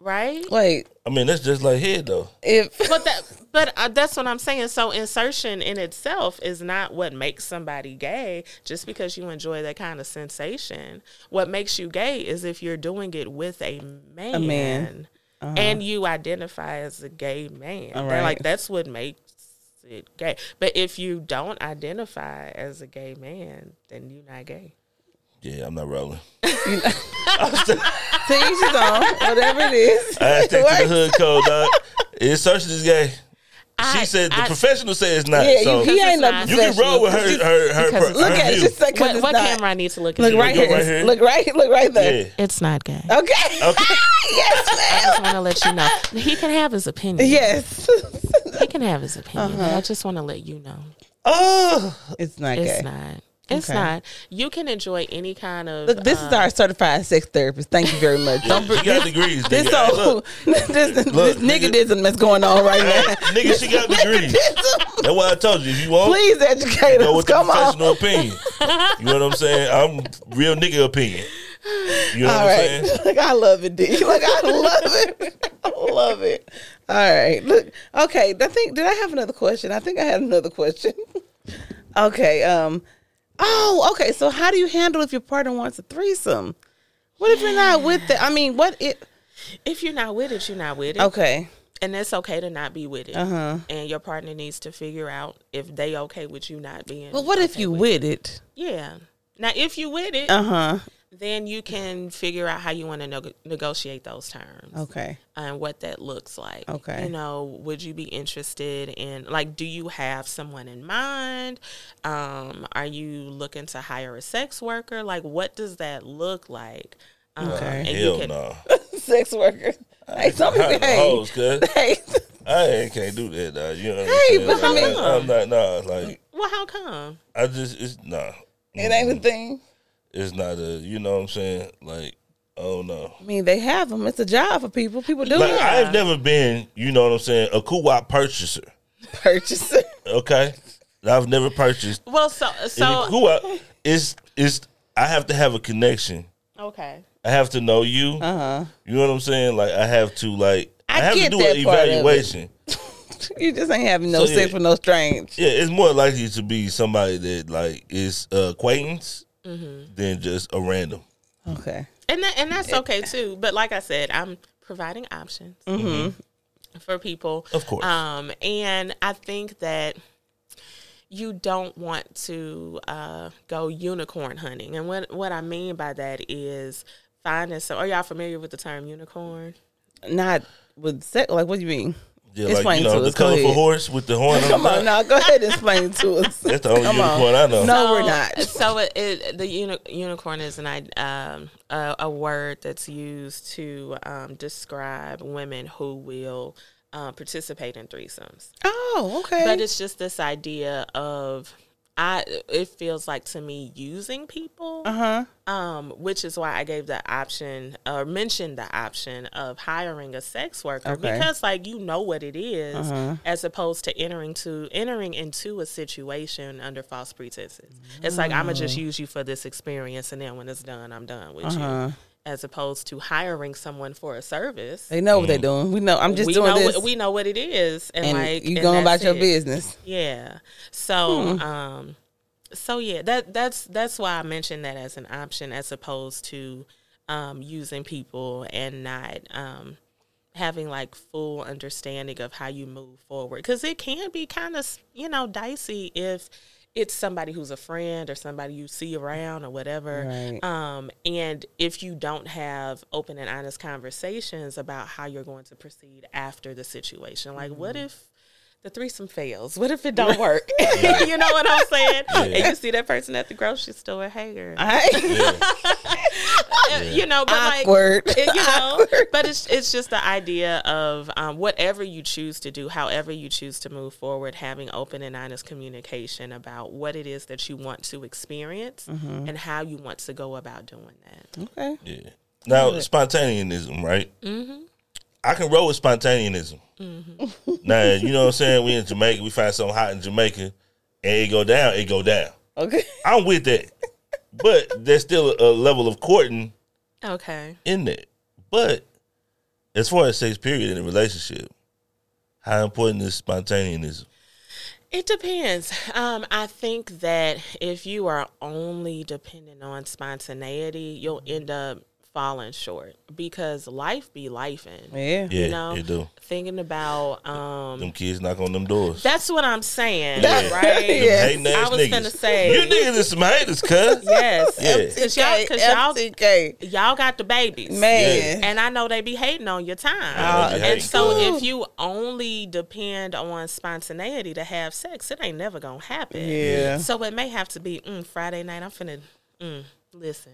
Right? Wait. I mean, that's just like head though. If But that, but uh, that's what I'm saying. So insertion in itself is not what makes somebody gay. Just because you enjoy that kind of sensation, what makes you gay is if you're doing it with a man, A man. and you identify as a gay man. All They're right. Like that's what makes it gay. But if you don't identify as a gay man, then you're not gay. Yeah, I'm not rolling. to each his own, whatever it is. I stick to the hood code, dog. Insertion is gay. She I- said the I- professional says it's not. Yeah, so you, he ain't no it's not. you can roll with her her her, her, it's Look her at it. view. Just say 'cause What, what camera I need to look at? Look you? right here. right here. Look right. Look right there. Yeah. It's not gay. Okay. Okay. yes, I just want to let you know he can have his opinion. Yes. He can have his opinion. Uh-huh. I just want to let you know Oh, it's not it's gay. not. It's Okay. not. You can enjoy any kind of. Look, this is our certified sex therapist. Thank you very much. yeah, she got degrees. This nigga. Hey, so look, this, this Look, nigga nigga. that's going on right now. nigga, she got degrees. That's why I told you. If you want, Please educate go us. with the Come on. professional opinion. You know what I'm saying? I'm real nigga opinion. You know All what I'm saying? Like I love it, D. Like I love it. I love it. All right. Look. Okay. I think did I have another question? I think I had another question. okay. Um. Oh. Okay. So how do you handle if your partner wants a threesome? What if you're not with it? I mean, what it? If you're not with it, you're not with it. Okay. And it's okay to not be with it. Uh-huh. And your partner needs to figure out if they okay with you not being. But what if you with with it? Yeah. Now, if you with it, Uh huh. Then you can figure out how you want to neg- negotiate those terms. Okay. and what that looks like. Okay. You know, would you be interested in like do you have someone in mind? Um, are you looking to hire a sex worker? Like what does that look like? Um, Okay. and you Hell can- no. Sex worker. Hey, some people. Hide the Hey. hoes. Hey. I ain't, can't do that, dog. You know what Hey, I'm but saying? I mean- Like, I'm not, nah, like, Well, how come? I just, it's, nah. It ain't a thing. It's not a, you know what I'm saying? Like, oh no. I mean, they have them. It's a job for people. People do Like, it. I've never been, you know what I'm saying, a co-op purchaser, Purchaser. okay? I've never purchased Well, so any so co-op. It's, it's, I have to have a connection. okay. I have to know you. Uh huh. You know what I'm saying? Like, I have to, like, I, I have to do that an part of it. evaluation. You just ain't having no So, sex yeah. with no strange. Yeah, it's more likely to be somebody that like is uh, acquaintance Mm-hmm. than just a random. Okay. And that, and that's okay too. But like I said, I'm providing options for people. Of course. Um, and I think that you don't want to uh, go unicorn hunting. And what what I mean by that is finding so are y'all familiar with the term unicorn? Not with sex. Like, what do you mean? Yeah, Explain like you know to the us. Go colorful ahead. horse with the horn. Come on on now. Go ahead and explain it to us. That's the only Come on. unicorn I know. No, we're not. So it, it, the uni- unicorn is an i- um, a, a word that's used to um, describe women who will um, participate in threesomes. Oh, okay. But it's just this idea of I. It feels like to me using people, uh huh. um, which is why I gave the option or mentioned the option of hiring a sex worker Okay. Uh-huh. because like you know what it is, as opposed to entering to entering into a situation under false pretenses. It's like I'm gonna just use you for this experience, and then when it's done, I'm done with Uh-huh. you. As opposed to hiring someone for a service. They know what they're doing. We know. I'm just we doing know this, we know what it is, and, and like you and going about your it. business. Yeah. So, Hmm. um, so yeah, that that's that's why I mentioned that as an option, as opposed to um, using people and not um, having like full understanding of how you move forward, because it can be kind of you know dicey if it's somebody who's a friend or somebody you see around or whatever. Right. Um, and if you don't have open and honest conversations about how you're going to proceed after the situation, like what Mm-hmm. if the threesome fails? What if it don't work? you know what I'm saying? And you see that person at the grocery store, hey girl. I, Uh, you know, but Awkward. like, it- you know, Awkward. but it's it's just the idea of um, whatever you choose to do, however you choose to move forward, having open and honest communication about what it is that you want to experience Mm-hmm. and how you want to go about doing that. okay. Yeah. Now, spontaneousm, right? Mm-hmm. I can roll with spontaneousm. Now, you know what I'm saying? We in Jamaica, we find something hot in Jamaica, and it go down, it go down. Okay. I'm with that. but there's still a, a level of courting Okay. in that. But as far as sex period in a relationship, how important is spontaneousm? It depends. Um, I think that if you are only dependent on spontaneity, you'll end up falling short because life be life in. Yeah. Yeah, You know, it do. thinking about um, Them kids knock on them doors. That's what I'm saying, Yeah. right? Them Yeah. hating ass I was niggas. finna say- you niggas is some haters, cuz. Yes, Yeah. Cause y'all, cause y'all, FTK. y'all got the babies, Man. and I know they be hating on your time. Yeah, they be and hating. so, Ooh. if you only depend on spontaneity to have sex, it ain't never gonna happen. Yeah. So it may have to be mm, Friday night. I'm finna mm, listen.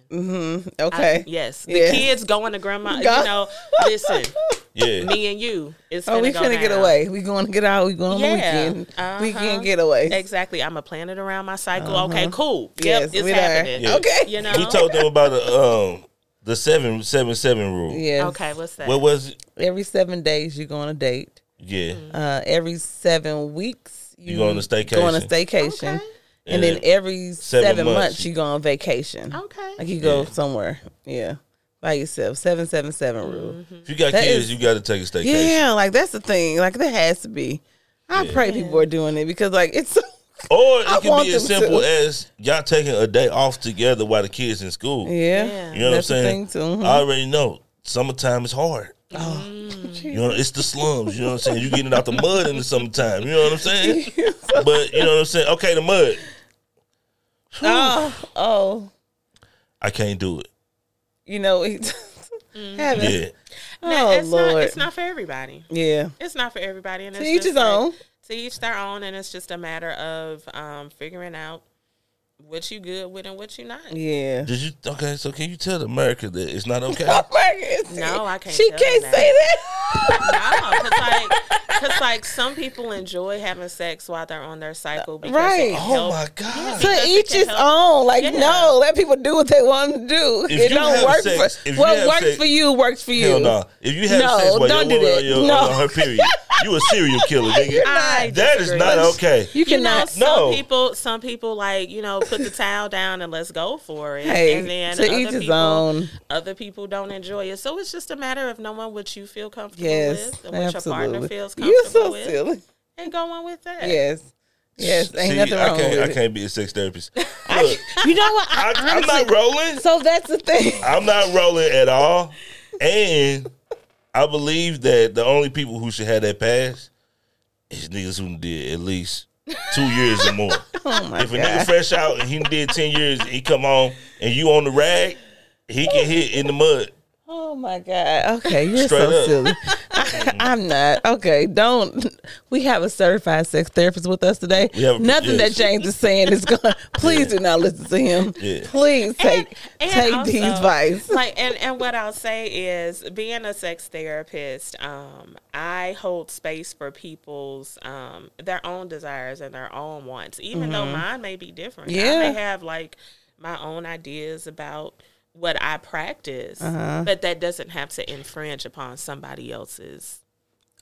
I- Okay. yes, the Yeah. kids going to grandma. Go- You know, listen. Yeah. Me and you. It's Oh, we go finna get away. We going to get out. We going on Yeah. the weekend. Uh-huh. Weekend getaway. Exactly. I'm gonna plan it around my cycle. Okay, cool. Yep, Yes, it's happening. Yeah. Okay. You know. We told them about the um the seven seven seven rule. Yeah. Okay, what's that? What was it? Every seven days you go on a date. Yeah. Uh, every seven weeks You go on a staycation. Go on a staycation. Okay. And then every seven seven, months months, you go on vacation. Okay. Like you go Yeah. somewhere. Yeah. By yourself. Seven seven seven rule. If you got That kids, is- you got to take a staycation. Yeah, like that's the thing. Like that has to be. I pray people are doing it because like it's Or it I could want be as simple to. as y'all taking a day off together while the kids in school. yeah. Yeah. You know That's what I'm saying? thing, too. Mhm. I already know. Summertime is hard. Oh, You know, it's the slums. You know what I'm saying? You getting out the mud in the summertime. You know what I'm saying? but you know what I'm saying? Okay, the mud. Oh, oh, I can't do it. you know, it, heaven. Yeah. Now, Oh it's Lord, not it's not for everybody. yeah. It's not for everybody, and To it's each just his like- own. To each their own, and it's just a matter of um, figuring out what you good with and what you not. Yeah. Did you okay? So can you tell America that it's not okay? No, I can't She tell can't them say that. No, because like, cause like some people enjoy having sex while they're on their cycle. Because Right. Oh help- my god! To Because each his help. own. Like Yeah. no, let people do what they want to do. If it you don't work sex- for if you what works sex- for you works for you. Hell no! If you have No, sex while don't your do that. on, your, No. on her period, you a serial killer, nigga. I That is disagree. not okay. You You know, cannot. some No. people, some people like you know, put the towel down and let's go for it. Hey, and then to other each his people, own. Other people don't enjoy it, so it's just a matter of knowing what you feel comfortable Yes, with and what your partner absolutely. feels You're comfortable so with, silly. and go on with that. Yes, yes. Ain't See, nothing I can't. with I it. can't be a sex therapist. Look, You know what? I, I, I'm honestly- not rolling. So that's the thing. I'm not rolling at all. And I believe that the only people who should have that pass is niggas who did at least two years or more. Oh my if a nigga god. fresh out and he did ten years, he come on and you on the rag, he get hit in the mud. Oh my god. Okay, you're Straight so up. silly. I, I'm not. Okay, don't. We have a certified sex therapist with us today. We have a- Nothing yes. that James is saying is going. Please do not listen to him. Yeah. Please take and take also, these advice. like and and what I'll say is being a sex therapist um I hold space for people's um their own desires and their own wants even though mine may be different I Mm-hmm. Yeah. may have like my own ideas about what I practice Uh-huh. but that doesn't have to infringe upon somebody else's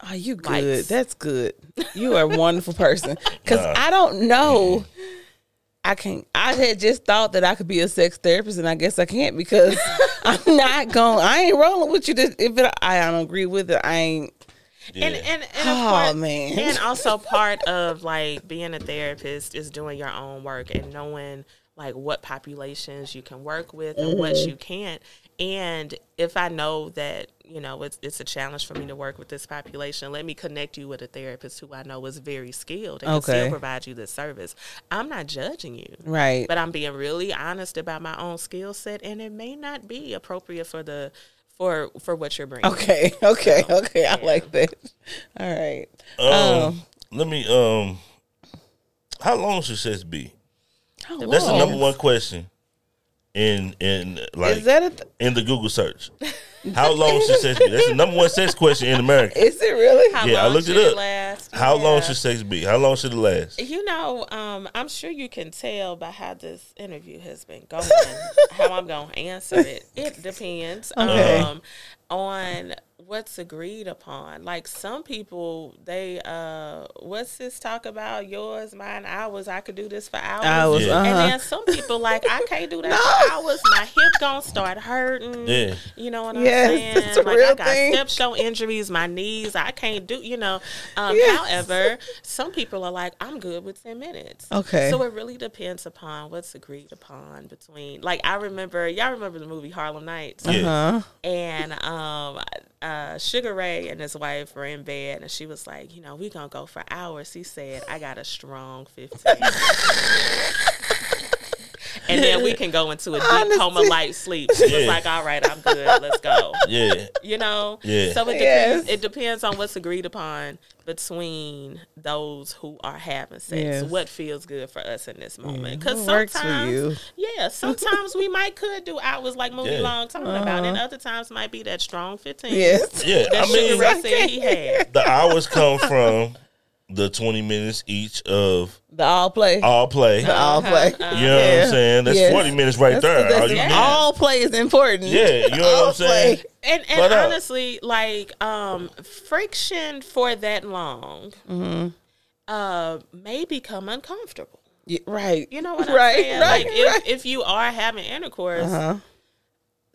Oh, you good. Likes. That's good. You are a wonderful person. Because I don't know. I can't. I had just thought that I could be a sex therapist, and I guess I can't because I'm not going. I ain't rolling with you. That if it, I don't agree with it, I ain't. Yeah. And and, and Oh, course, man. and also part of like being a therapist is doing your own work and knowing like what populations you can work with and what you can't. And if I know that you know it's it's a challenge for me to work with this population, let me connect you with a therapist who I know is very skilled and can still provide you this service. I'm not judging you. Right. But I'm being really honest about my own skill set, and it may not be appropriate for the for for what you're bringing. Okay, okay, okay. I like that. All right. Um, let me. Um, how long should sex be? How That's the number one question in in like Is that a th- in the Google search. How long should sex be? That's the number one sex question in America. is it really? How Yeah, I looked it should up. last? How long should sex be? How long should it last? You know, um, I'm sure you can tell by how this interview has been going, how I'm going to answer it. It depends Okay. um, on what's agreed upon. Like some people, they, uh, what's this talk about? Yours, mine, ours. I could do this for hours. Hours, Yeah. And uh-huh. then some people like I can't do that for hours. My hip gonna start hurting. Yeah. You know what I'm saying? that's a like I got thing. step show injuries, my knees, I can't do, you know. Um, Yes. However, some people are like, I'm good with 10 minutes. Okay. So it really depends upon what's agreed upon between, like, I remember, y'all remember the movie Harlem Nights? Yeah. Huh? And um, uh, Sugar Ray and his wife were in bed, and she was like, you know, we gonna go for hours. He said, I got a strong 15. And then we can go into a deep coma light sleep. She was like, all right, I'm good. Let's go. Yeah. You know? Yeah. So it Yes. depends it depends on what's agreed upon between those who are having sex. Yes. What feels good for us in this moment. What Because works for sometimes you. yeah, sometimes we might could do hours like movie Yeah. long talking about, and uh-huh. other times might be that strong fifteen. Yes. Yeah. That I mean, Sugar Ray said he had. the hours come from the 20 minutes each of The all play. all play. the all play. You know what I'm saying? That's Yes. 40 minutes right That's- there. that's- All you need. all play is important. Yeah, you know what I'm saying? play. And and But, uh, honestly, like um friction for that long Mm-hmm. uh may become uncomfortable. Yeah, right. You know what I'm right, saying? Right. like if, if you are having intercourse, uh-huh.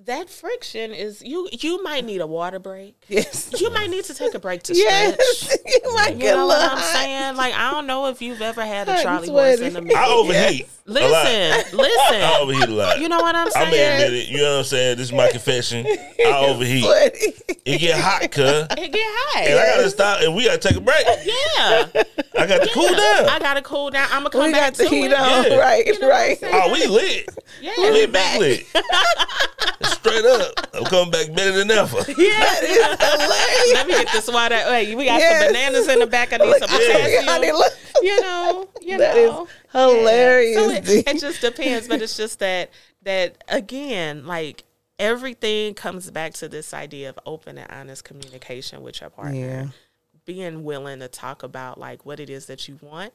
That friction is you you might need a water break. Yes. You might need to take a break to stretch. Yes. stretch. you might You get know a what I'm saying? Like I don't know if you've ever had a Hot and Charlie horse in the middle. I overheat. a lot. Listen, I listen. overheat a lot. You know what I'm saying? I'm gonna admit it. You know what I'm saying? This is my confession. I overheat. Sweaty. It get hot, cuz. It get hot. And I gotta stop and we gotta take a break. yeah. I got to cool down. I gotta cool down. I'm gonna come we back got the to heat it. on. Yeah. Right, You know right. saying? Oh, we lit. Yeah. We big lit. Straight up. I'm coming back better than ever. That is hilarious. Let me get this water. Hey, we got Yes. some bananas in the back. I need Look, some I potassium. forgot how look. you know, you That is know. hilarious. So it, D. it just depends, but it's just that that again, like everything comes back to this idea of open and honest communication with your partner. Yeah. Being willing to talk about like what it is that you want.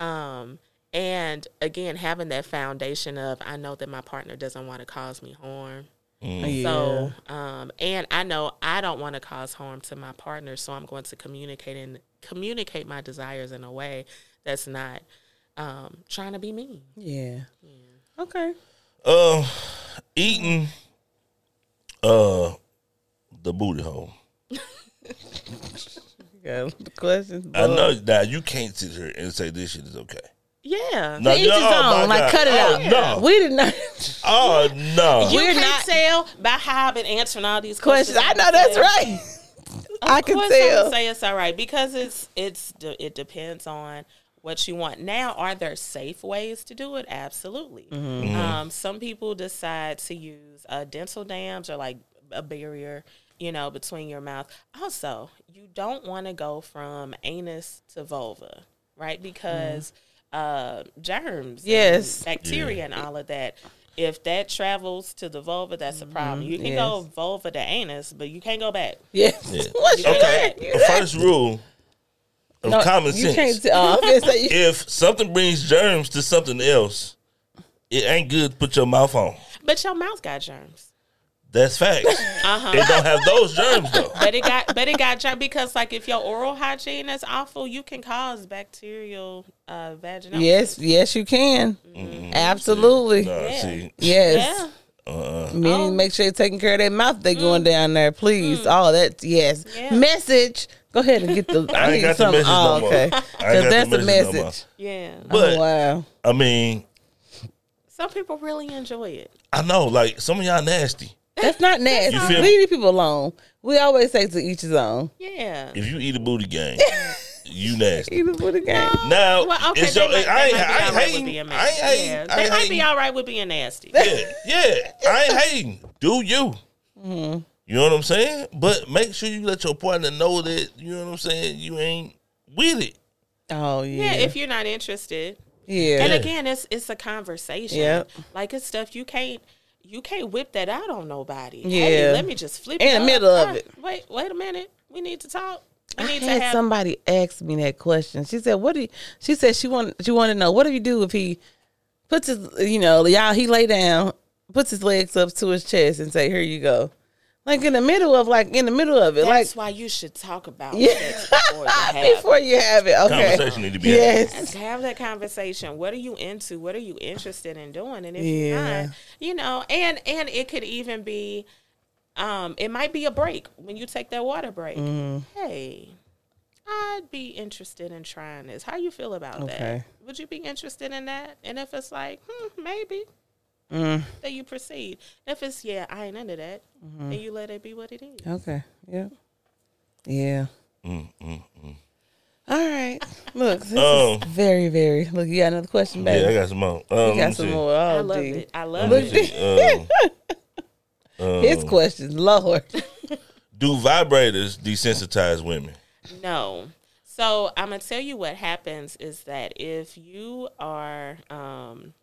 Um and again, having that foundation of I know that my partner doesn't want to cause me harm. Yeah. So, um, and I know I don't want to cause harm to my partner, so I'm going to communicate and communicate my desires in a way that's not um, trying to be mean. yeah. Okay. Uh, eating uh the booty hole. Got the questions. I know that you can't sit here and say this shit is okay. Yeah, No, To each no, his oh, own. Like, God. cut it Oh, out. No. We did not. Oh no. you We're can't not- tell by how I've been answering all these Questions. questions. I know that's right. I can course I would tell. say it's all right because it's it's it depends on what you want. Now, are there safe ways to do it? Absolutely. Mm-hmm. Um, some people decide to use uh, dental dams or like a barrier, you know, between your mouth. Also, you don't want to go from anus to vulva, right? Because uh, germs, and Yes. bacteria, and all of that. If that travels to the vulva, that's a problem. You can Yes. go vulva to anus, but you can't go back. Yes. Yeah. What you Okay. doing? The first rule of No, common you sense. can't tell. I'm gonna say you- if something brings germs to something else, it ain't good to put your mouth on. But your mouth got germs. That's facts. Uh-huh. It don't have those germs though. But it got but it got germs because like if your oral hygiene is awful, you can cause bacterial uh vaginal. Yes, yes, you can. Absolutely. Nah, Yeah. see, Yes. Yeah. uh, Men Oh. make sure you're taking care of their mouth. They going down there, please. Oh, that's yes. Yeah. Message. Go ahead and get the. I, I ain't need got some. message oh, no more. okay. I Because that's the the message no Yeah. But oh, wow. I mean, Some people really enjoy it. I know, like some of y'all nasty. That's not nasty. You feel? Leave these people alone. We always say to each his own. Yeah. If you eat a booty gang, you nasty. Even for the game. Now, Well, okay, it's your, might, I they ain't, might be I ain't all right with hating. being I ain't hating. Yeah, they ain't might hating. be all right with being nasty. Yeah, yeah. I ain't hating. Do you? Mm-hmm. You know what I'm saying? But make sure you let your partner know that you know what I'm saying. You ain't with it. Oh yeah. Yeah, if you're not interested. yeah. And again, it's it's a conversation. Yep. Like it's stuff you can't you can't whip that out on nobody. Yeah. Hey, let me just flip In the up. middle of Ah, it. Wait, wait a minute. We need to talk. We I need had to have somebody ask me that question. She said, "What do?" You, she said she want she want to know what do you do if he puts his you know y'all he lay down puts his legs up to his chest and say here you go like in the middle of like in the middle of it That's like why you should talk about Yeah. sex before you have it. before you have it okay Conversation need to be yes Let's have that conversation. What are you into? What are you interested in doing? And if Yeah. you're not, you know, and and it could even be, um, it might be a break when you take that water break. Mm-hmm. Hey, I'd be interested in trying this. How you feel about Okay. that? Would you be interested in that? And if it's like, hmm, maybe, Mm. then you proceed. If it's yeah, I ain't into that, Mm-hmm. then you let it be what it is. okay yeah yeah Mm, mm, mm. all right look this Um, is very very look you got another question baby Yeah, I got some more. Um, you got some see. more I oh love D. it. I love Let it. see. Um, um, his questions lord do vibrators desensitize women? No. So I'm gonna tell you what happens is that if you are um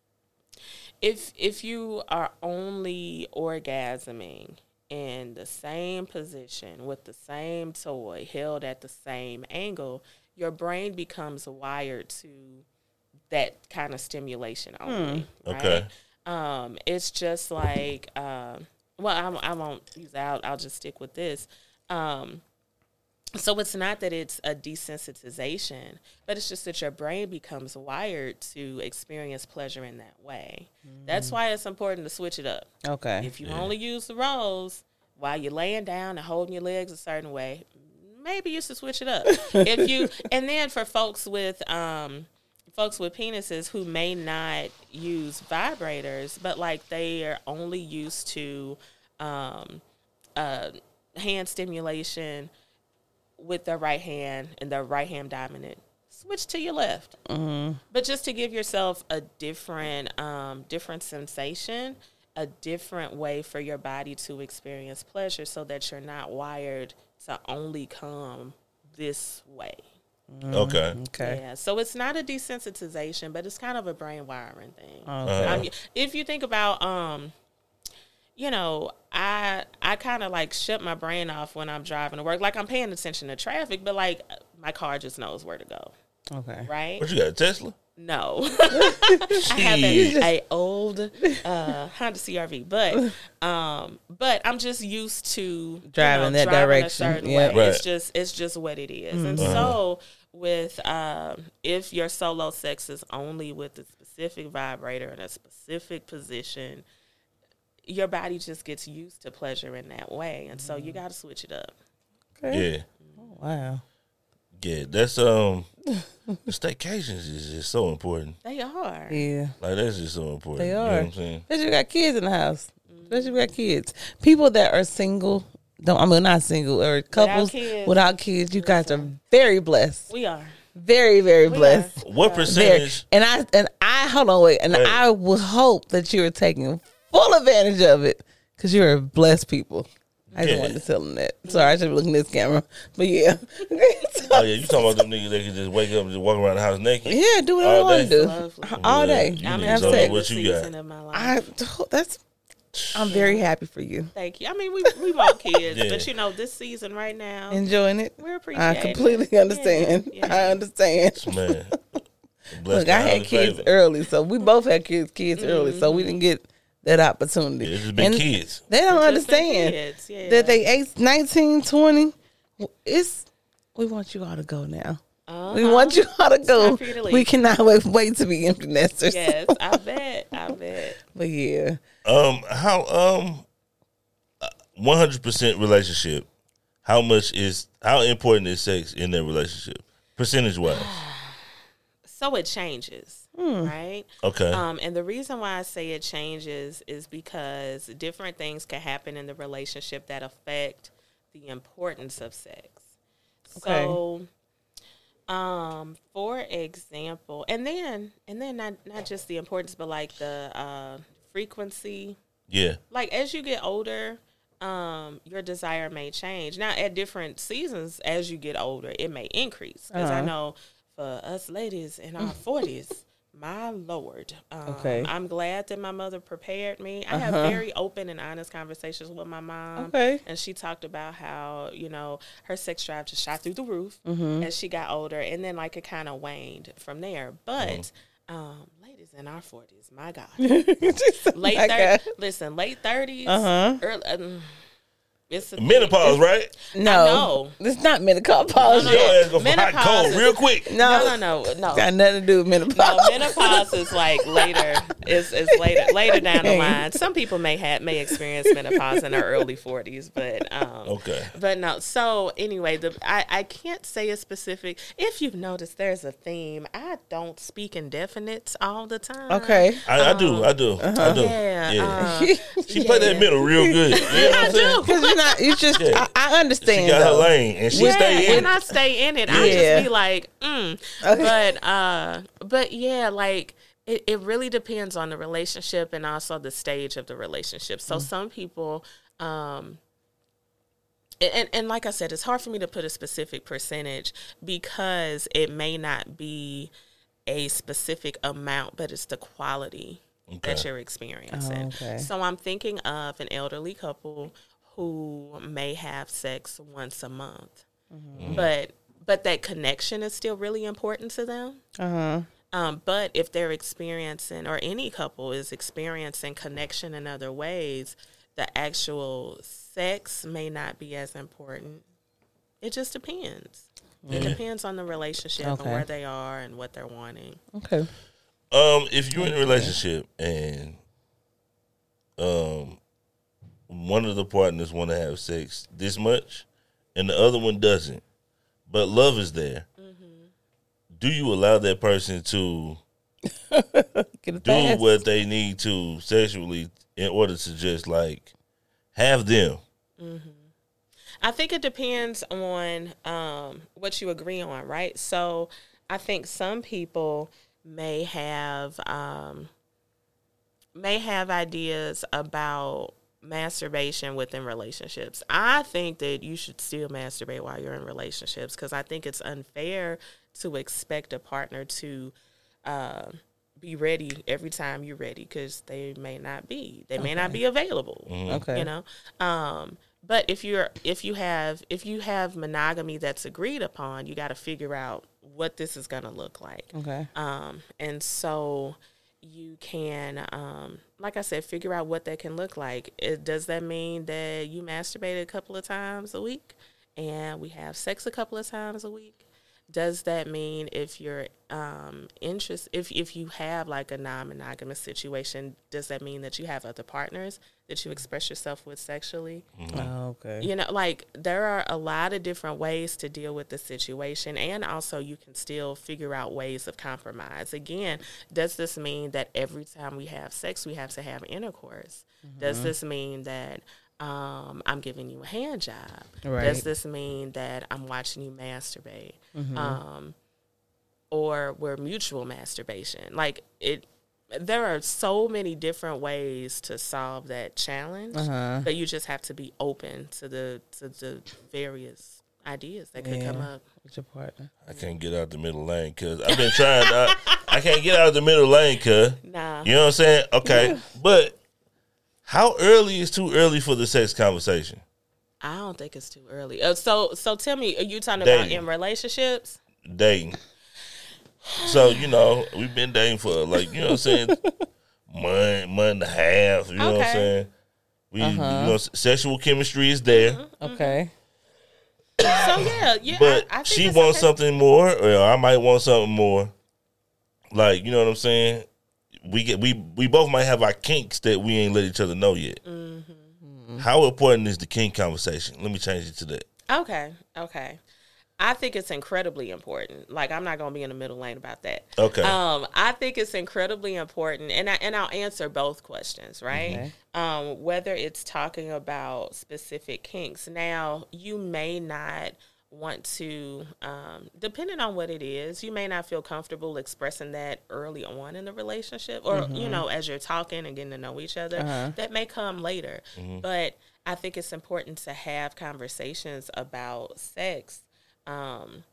if if you are only orgasming in the same position with the same toy held at the same angle, your brain becomes wired to that kind of stimulation only. Okay. Right? Um, it's just like, um, well, I, I won't use that. I'll, I'll just stick with this. Um, so it's not that it's a desensitization, but it's just that your brain becomes wired to experience pleasure in that way. That's why it's important to switch it up. okay If you only use the Rose while you're laying down and holding your legs a certain way, maybe you should switch it up. if you and then for folks with um folks with penises who may not use vibrators, but like they are only used to um uh hand stimulation with the right hand and the right hand dominant. Switch to your left. But just to give yourself a different um, different sensation a different way for your body to experience pleasure so that you're not wired to only come this way. Okay. okay. Yeah so it's not a desensitization but it's kind of a brain wiring thing. Okay. I mean, if you think about um you know i i kind of like shut my brain off when i'm driving to work like i'm paying attention to traffic but like my car just knows where to go okay right What you got, a Tesla? no i have Shit. a, a old uh honda crv but um but i'm just used to you Driving that a direction. certain Yep. way. it's just it's just what it is. and so with um if your solo sex is only with a specific vibrator in a specific position your body just gets used to pleasure in that way and so you got to switch it up okay Yeah. wow Yeah. That's um staycations is just so important. they are yeah Like that's just so important. They You know are. what I'm saying? Especially if you got kids in the house. Especially if you got kids. People that are single, don't I mean not single, or couples without kids, kids. you guys are very blessed. we are Very, very We blessed. What Very. percentage? And I and I hold on, wait. And Hey. I would hope that you are taking full advantage of it. Because you're a blessed people. I just Yeah. wanted to tell them that. Sorry, I should be looking at this camera. But yeah. Oh yeah, you talking about them niggas that can just wake up and just walk around the house naked? yeah, do what I All want to day. do. Lovely. All day. I'm need in to the know sex. what you got. of my life I that's I'm very happy for you. thank you i mean we we want kids Yeah. but you know this season right now Enjoying it. we're appreciating I completely understand. Yeah, yeah. I understand. Man. Look, I had kids early, so we both had kids kids early, so we mm-hmm. didn't get that opportunity. It's just been And kids. They don't Just been understand yeah. that they eight, 19, 20. It's we want you all to go now. We Uh-huh. want you all to go. time for you to. We cannot wait, wait to be empty nesters. yes i bet i bet But yeah, Um, how um, one hundred percent relationship. How much is how important is sex in that relationship, percentage wise? So it changes, right? Okay. Um, and the reason why I say it changes is because different things can happen in the relationship that affect the importance of sex. Okay. So, um, for example, and then and then not not just the importance, but like the uh, frequency. yeah. Like as you get older, um, your desire may change. Now, at different seasons, as you get older, it may increase. Because I Uh-huh. know for us ladies in our forties. My lord. Um, Okay. I'm glad that my mother prepared me. I have Uh-huh. very open and honest conversations with my mom. Okay. And she talked about how, you know, her sex drive just shot through the roof Mm-hmm. as she got older. And then, like, it kind of waned from there. But, um, ladies in our 40s, my God. Late My 30s. God. Listen, late 30s. Uh-huh. Early, um, it's a Menopause, right? No, know. it's not menopause. No, Your no. ass go for hot Menopause cold real quick. No, No, no, no, no. got nothing to do with menopause. No, menopause is like later. Is is later later down the line. Some people may have may experience menopause in their early forties, but um, Okay. But no. So anyway, the I I can't say a specific. If you've noticed, there's a theme. I don't speak in definites all the time. okay. I, I do. I do. I do. Yeah. Yeah. uh, she played that middle real good. You know what I I'm saying? do. Because you're not, you just, Yeah. I, I understand. She got her lane and she yeah, stayed in. and I stay in it. I Yeah. just be like, mm. Okay. but uh, but yeah, like it, it really depends on the relationship and also the stage of the relationship. So some people, um, and and like I said, it's hard for me to put a specific percentage because it may not be a specific amount, but it's the quality that you're experiencing. Oh, okay. So I'm thinking of an elderly couple who may have sex once a month, but but that connection is still really important to them. Uh huh. Um, but if they're experiencing, or any couple is experiencing connection in other ways, the actual sex may not be as important. It just depends. It depends on the relationship Okay. and where they are and what they're wanting. Okay. Um, if you're in a relationship and um one of the partners want to have sex this much and the other one doesn't, but love is there, do you allow that person to do fast. what they need to sexually in order to just like have them? I think it depends on um, what you agree on, right? So I think some people may have um, may have ideas about masturbation within relationships. I think that you should still masturbate while you're in relationships because I think it's unfair to expect a partner to uh, be ready every time you're ready because they may not be. They may not be available Okay. you know um but if you're if you have if you have monogamy that's agreed upon you got to figure out what this is going to look like Okay. um and so you can um like i said figure out what that can look like. It, does that mean that you masturbate a couple of times a week? And we have sex a couple of times a week does that mean if you're um interest if if you have like a non-monogamous situation does that mean that you have other partners that you express yourself with sexually? Oh, okay. you know like there are a lot of different ways to deal with the situation and also you can still figure out ways of compromise. Again does this mean that every time we have sex we have to have intercourse? Does this mean that um, i'm giving you a hand job Right. does this mean that i'm watching you masturbate um, or we're mutual masturbation like it there are so many different ways to solve that challenge Uh-huh. but you just have to be open to the to the various ideas that could come up With your partner. I can't get out the middle lane because I've been trying. I, I can't get out of the middle lane because nah you know what I'm saying. Okay, but how early is too early for the sex conversation? i don't think it's too early uh, so so tell me are you talking about in relationships Dating. So you know we've been dating for like you know what I'm saying, month, month and a half. You know what I'm saying. We you Uh-huh. know sexual chemistry is there, Mm-hmm. Okay. so yeah yeah but I, I think she wants okay. something more, or I might want something more. Like you know what I'm saying. We get we we both might have our kinks that we ain't let each other know yet. Mm-hmm. How important is the kink conversation? Let me change it to that. Okay, okay. I think it's incredibly important. Like I'm not gonna be in the middle lane about that. Okay. Um, I think it's incredibly important, and I, and I'll answer both questions, right? Okay. Um, whether it's talking about specific kinks. Now, you may not want to, um, depending on what it is, you may not feel comfortable expressing that early on in the relationship, or you know, as you're talking and getting to know each other. That may come later, but I think it's important to have conversations about sex um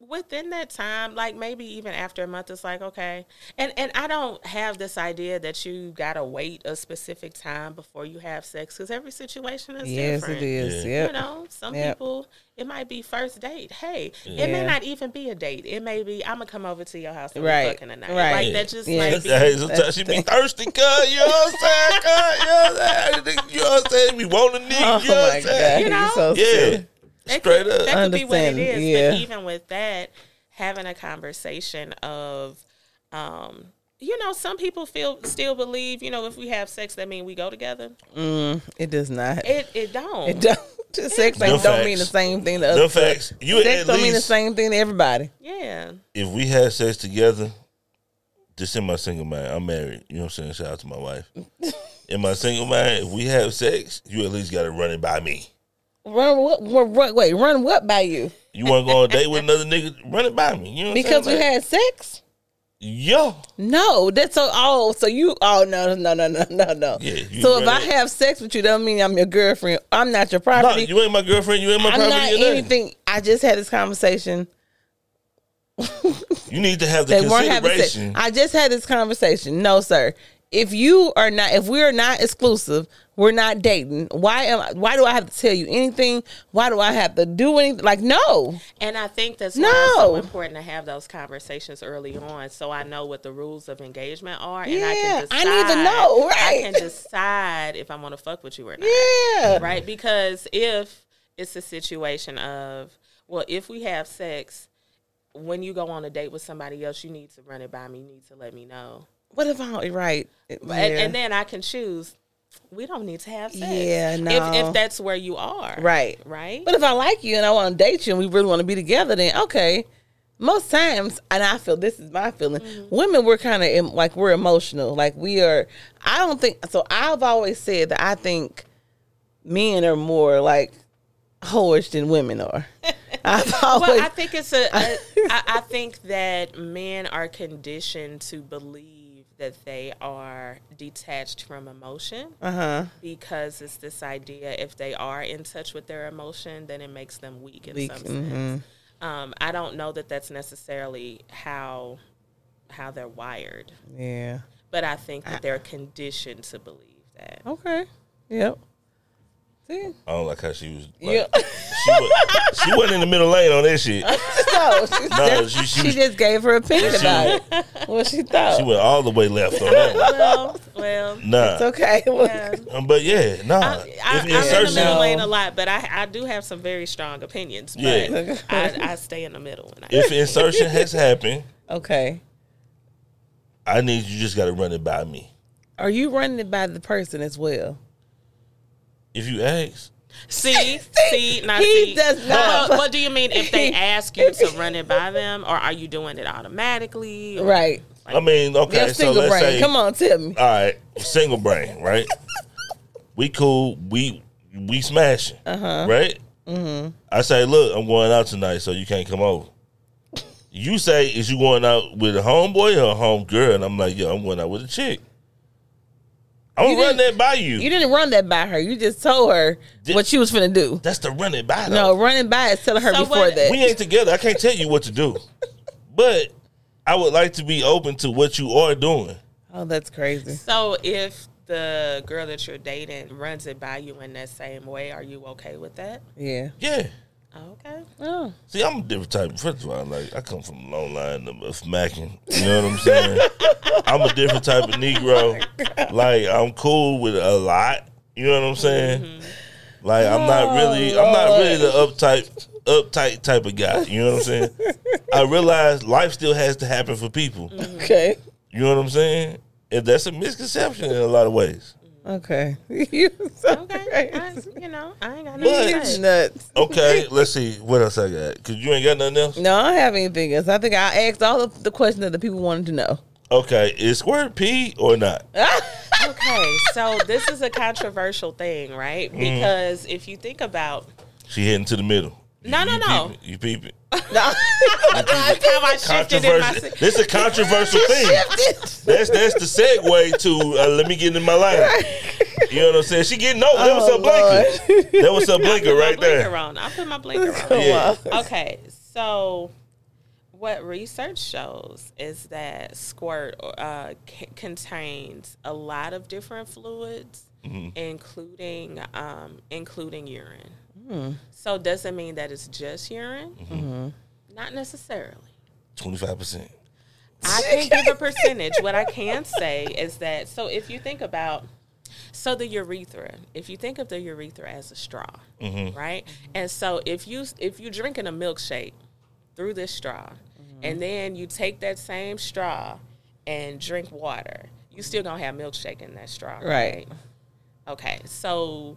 within that time like maybe even after a month it's like okay and and i don't have this idea that you gotta wait a specific time before you have sex because every situation is Yes, different it is. Yeah. You know some Yep. people it might be first date hey it may not even be a date it may be i'm gonna come over to your house and Right. fucking tonight Right. like that just Yeah. might be Hey, sometimes she be thirsty, cuz, you know what I'm saying? Cuz, you know what I'm saying? You know what I'm saying? We want a nigga, Oh you know what I'm saying? god, You know? so Yeah. silly. That Straight could, up. That could be what it is. Yeah. But even with that, having a conversation of, um, you know, some people feel still believe, you know, if we have sex, that mean we go together. Mm, it does not. It it don't. It don't. Just sex Them ain't don't mean the same thing to Them us. facts. You Sex at don't mean the same thing to everybody. Yeah. if we had sex together, just in my single mind, I'm married. You know what I'm saying? Shout out to my wife. In my single mind, if we have sex, you at least got to run it by me. Run what? Run, wait, run what by you? You want to go on a date with another nigga? Run it by me. You know Because we saying? had sex? Yo. No, that's so. Oh, so you? Oh no, no, no, no, no, no. Yeah, so if run I have sex with you, doesn't mean I'm your girlfriend. I'm not your No, property. you ain't my girlfriend. You ain't my I'm property. not nothing. anything. I just had this conversation. You need to have the They weren't having sex. consideration. I just had this conversation. No, sir. If you are not, if we are not exclusive, we're not dating. Why am? I, Why do I have to tell you anything? Why do I have to do anything? Like, no. And I think that's why it's so No. important to have those conversations early on, so I know what the rules of engagement are, and I can decide. I need to know, Right. I can decide if I want to fuck with you or not. Yeah. right? Because if it's a situation of, well, if we have sex, when you go on a date with somebody else, you need to run it by me. You need to let me know, What if I don't? Right. and, and then I can choose. We don't need to have sex. Yeah, no. If if that's where you are, Right. right. But if I like you and I want to date you and we really want to be together, then okay. Most times, and I feel this is my feeling. Mm-hmm. Women, we're kind of like we're emotional. Like we are. I don't think so. I've always said that I think men are more like whorish than women are. I've always. well, I think it's a. a I, I think that men are conditioned to believe that they are detached from emotion. uh huh. because it's this idea if they are in touch with their emotion, then it makes them weak in Weak, some sense. Um, I don't know that that's necessarily how how they're wired, Yeah. but I think that they're conditioned to believe that. Okay. Yep. See. I don't like how she was. Like, Yeah. she, was, she wasn't in the middle lane on that shit. No, she, No, just, she- she she just gave her opinion She- about it. What she thought. She went all the way left on that. one. well, well, Nah. it's okay. Well, yeah. Um, but yeah, nah. I, I, if I'm in the middle No. lane a lot, but I, I do have some very strong opinions. But Yeah. I, I stay in the middle. And I, if insertion has happened, Okay. I need you just got to run it by me. Are you running it by the person as well? If you ask, See, see, now he see. does What, not. what do you mean if they ask you to run it by them, or are you doing it automatically? or- Right. I mean, okay, Your so single let's brain. say, Come on, tell me. all right, single brain, right? we cool, we we smashing, uh-huh. right? Mm-hmm. I say, look, I'm going out tonight, so you can't come over. You say, is you going out with a homeboy or a homegirl? And I'm like, yo, I'm going out with a chick. I'm You gonna run that by you. You didn't run that by her. You just told her Did- what she was finna do. That's the running it by. No, running by is telling her So before what- that. we ain't together. I can't tell you what to do, but I would like to be open to what you are doing. oh, that's crazy. So if the girl that you're dating runs it by you in that same way, are you okay with that? Yeah. Yeah. Okay. Oh. See, I'm a different type. First of all, like I come from a long line of, of smacking. You know what I'm saying? I'm a different type of Negro. Oh like I'm cool with a lot. You know what I'm saying? Mm-hmm. Like I'm not oh, really, I'm not really the uptight, uptight type of guy. You know what I'm saying? I realize life still has to happen for people. Okay. You know what I'm saying? And that's a misconception in a lot of ways. Okay. you Okay, I, you know, I ain't got But- nothing to You say. nuts. Okay, let's see what else I got. Cause you ain't got nothing else. No, I don't have anything else. I think I asked all of the questions that the people wanted to know. Okay, is squirt pee or not? Okay, so this is a controversial thing, right? Mm. Because if you think about She heading to the middle. No, no, you no. Peep it, you peep it. No. how I shifted in my Controversial. This is a controversial thing. That's that's the segue to uh, let me get in my line. You know what I'm saying? She getting over. That was her Oh, blanket. Lord. That was her blanket right blinker there. on. I put my blinker on. Yeah. Okay, so what research shows is that squirt uh, c- contains a lot of different fluids, including um, including urine. Mm-hmm. So does it mean that it's just urine? Mm-hmm. Mm-hmm. Not necessarily. Twenty five percent. I can't give a percentage. What I can say is that so if you think about so the urethra, if you think of the urethra as a straw, right? And so if you if you drinking a milkshake through this straw, and then you take that same straw and drink water, you still gonna have milkshake in that straw, Right. right? Okay, so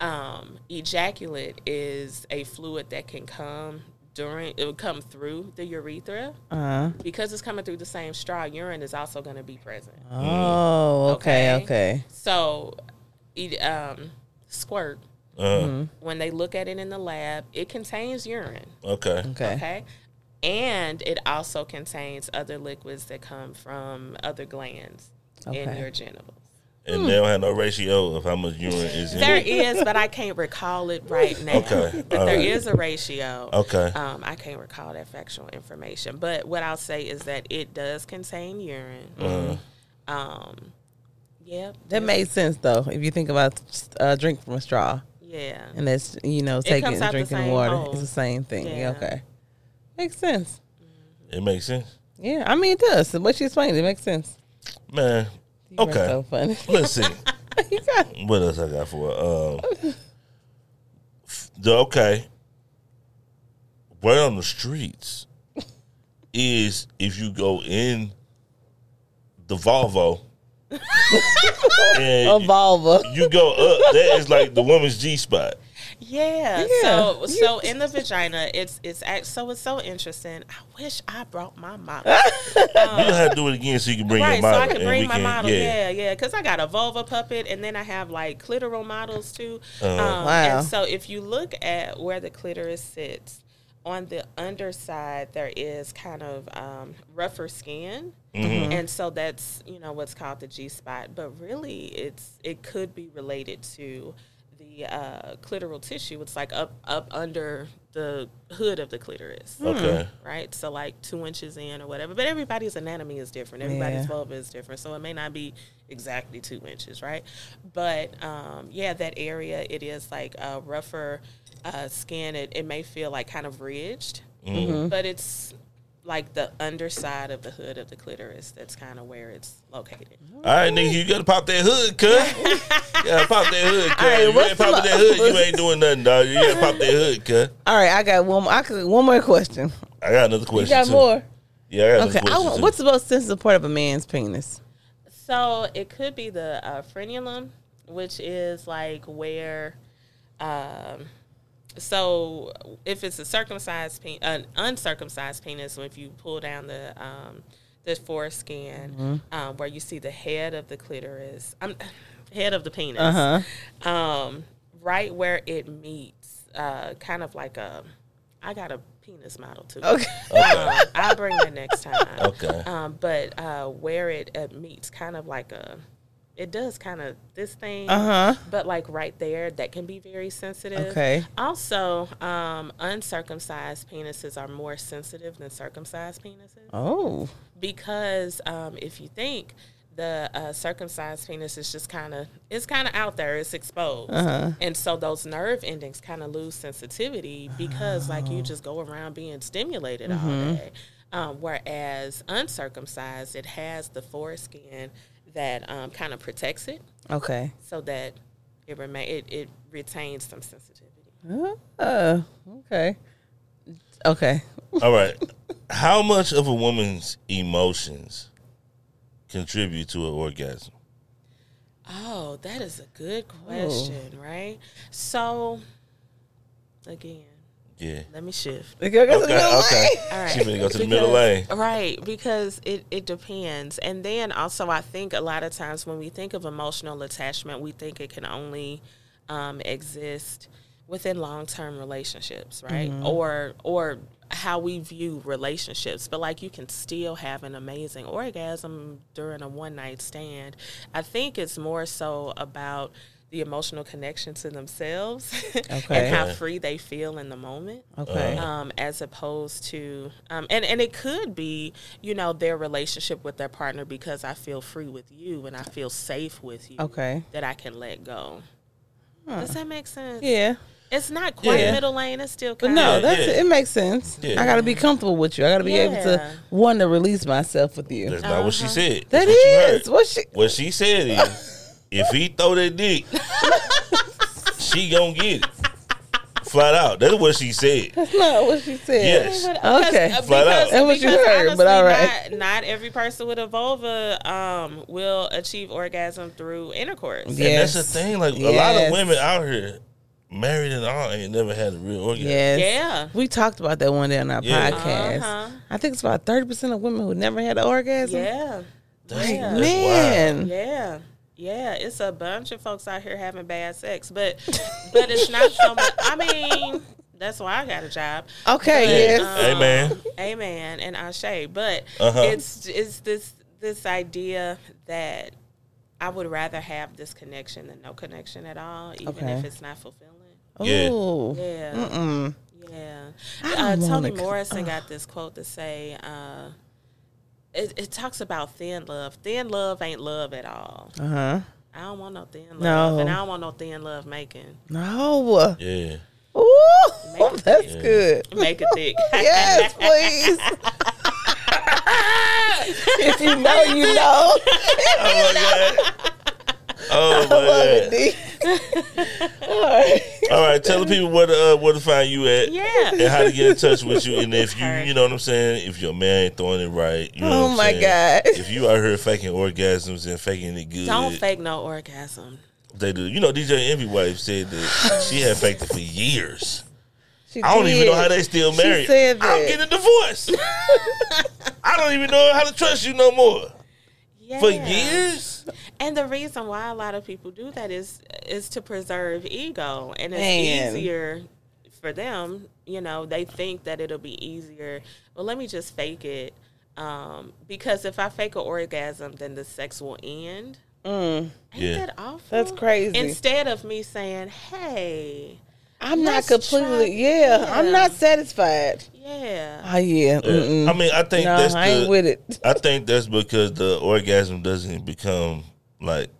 um, ejaculate is a fluid that can come during it will come through the urethra Uh-huh. because it's coming through the same straw. Urine is also going to be present. Oh, okay, Okay. okay. So, um, squirt Uh, when they look at it in the lab, it contains urine. Okay. Okay. Okay. And it also contains other liquids that come from other glands in your genitals. And they don't have no ratio of how much urine is in There it. is, but I can't recall it right now. Okay, But all there right. is a ratio. Okay. Um, I can't recall that factual information. But what I'll say is that it does contain urine. Uh-huh. Um, yeah. That made sense though. If you think about uh, drink from a straw, Yeah. and that's you know taking and drinking water, hole. it's the same thing. Yeah. Okay, makes sense. It makes sense, Yeah, I mean it does. What you explained, it makes sense. man. Okay. so funny. Let's see. What else I got for? Um, the okay. Right on the streets is if you go in the Volvo a vulva. you go up, that is like the woman's G spot. Yeah. Yeah. So so in the vagina, it's it's act so it's so interesting. I wish I brought my model. you don't have to do it again so you can bring right, your so. I can bring my can- model. Yeah, yeah, because I got a vulva puppet, and then I have like clitoral models too. Uh-huh. Um, Wow. And so if you look at where the clitoris sits, on the underside there is kind of um, rougher skin, Mm-hmm. and so that's you know what's called the G spot. But really, it's it could be related to the uh, clitoral tissue. It's like up up under the hood of the clitoris Okay. right? So like two inches in or whatever. But everybody's anatomy is different. Everybody's Yeah. vulva is different. So it may not be exactly two inches, right? But um, yeah, that area it is like a rougher uh, skin. It, it may feel like kind of ridged, but it's like the underside of the hood of the clitoris. That's kind of where it's located. All right, nigga, you gotta pop that hood, cuz. you gotta pop that hood, cuz. right, you ain't popping the- that hood, you ain't doing nothing, dog. You gotta pop that hood, cuz. All right, I got one. More, I could one more question. I got another question. You got too. more? Yeah, I got Okay. I, question. want- what's the most sensitive part of a man's penis? So it could be the uh, frenulum, which is like where, um, so if it's a circumcised penis, an uncircumcised penis, so if you pull down the um, the foreskin, um, where you see the head of the clitoris, um, head of the penis, Uh huh. um, right where it meets, uh, kind of like a, I got a penis model too. Okay. Um, I'll bring that next time. Okay. Um, but uh, where it uh, meets, kind of like a, it does kind of this thing, Uh huh. but like right there, that can be very sensitive. Okay. Also, um, uncircumcised penises are more sensitive than circumcised penises Oh. because um, if you think the uh, circumcised penis is just kind of it's kind of out there it's exposed Uh-huh. and so those nerve endings kind of lose sensitivity because like you just go around being stimulated all day um, whereas uncircumcised it has the foreskin that um, kind of protects it Okay. so that it remain it, it retains some sensitivity Uh, okay. Okay. All right. How much of a woman's emotions contribute to an orgasm? Oh, that is a good question, right? So, again, Yeah. let me shift. Okay, okay. Okay. Okay. All right. She finna go to the middle lane. Right, because it, it depends. And then also, I think a lot of times when we think of emotional attachment, we think it can only um, exist within long term relationships, right? Or or how we view relationships. But like you can still have an amazing orgasm during a one night stand. I think it's more so about the emotional connection to themselves Okay. and how free they feel in the moment Okay. um, as opposed to um, and and it could be you know their relationship with their partner because I feel free with you and I feel safe with you. Okay. that I can let go. Does that make sense? Yeah. It's not quite Yeah. middle lane. It's still But kind no, of that's yeah. it makes sense. Yeah. I got to be comfortable with you. I got to be able to Yeah. want to release myself with you. That's not what she said. That's what you heard. what she. What she said is, if he throw that dick, she gonna get it. Flat out. That's what she said. That's not what she said. Yes. Okay. uh, Flat out. That's what you because heard, but all right. Not, not every person with a vulva um, will achieve orgasm through intercourse. Yeah. And that's the Yes. thing. Like a lot of women out here, married and all, ain't never had a real orgasm. Yes. Yeah. We talked about that one day on our Yeah. podcast. Uh-huh. I think it's about 30% of women who never had an orgasm. Yeah. That's, Yeah. that's Man. wild. Yeah. Yeah, it's a bunch of folks out here having bad sex, but but it's not so much. I mean, that's why I got a job. Okay, But, yes. um, Amen. Amen, and Ashe. But Uh-huh. it's it's this this idea that I would rather have this connection than no connection at all, even Okay. if it's not fulfilling. Yeah. Ooh. Yeah. Mm-mm. Yeah. I Uh, don't Toni Morrison got this quote to say, uh, it, it talks about thin love. Thin love ain't love at all. Uh-huh. I don't want no thin love. No. And I don't want no thin love making. No. Yeah. Ooh, Make that's thick. good. Make it thick. Yes, please. if you know, you know. Oh my god. Oh my I love it, god. All right. All right, tell the people where to uh, where to find you at. Yeah. And how to get in touch with you, and if you, you know what I'm saying, if your man ain't throwing it right, you know Oh what I'm my saying? God. If you out here faking orgasms and faking it good, Don't fake no orgasm. they do. You know, DJ Envy wife said that she had faked it for years. She I don't even know how they still She married. said I'm that. getting a divorce. I don't even know how to trust you no more. Yeah. For years? And the reason why a lot of people do that is is to preserve ego, and it's Man. easier for them. You know, they think that it'll be easier. Well, let me just fake it, um, because if I fake an orgasm, then the sex will end. Mm, Ain't Yeah. that awful? that's crazy. Instead of me saying, "Hey, I'm not let's completely. try- Yeah, I'm not satisfied. yeah, Oh yeah. Mm-mm. I mean, I think no, that's I ain't the, with it. I think that's because the orgasm doesn't become like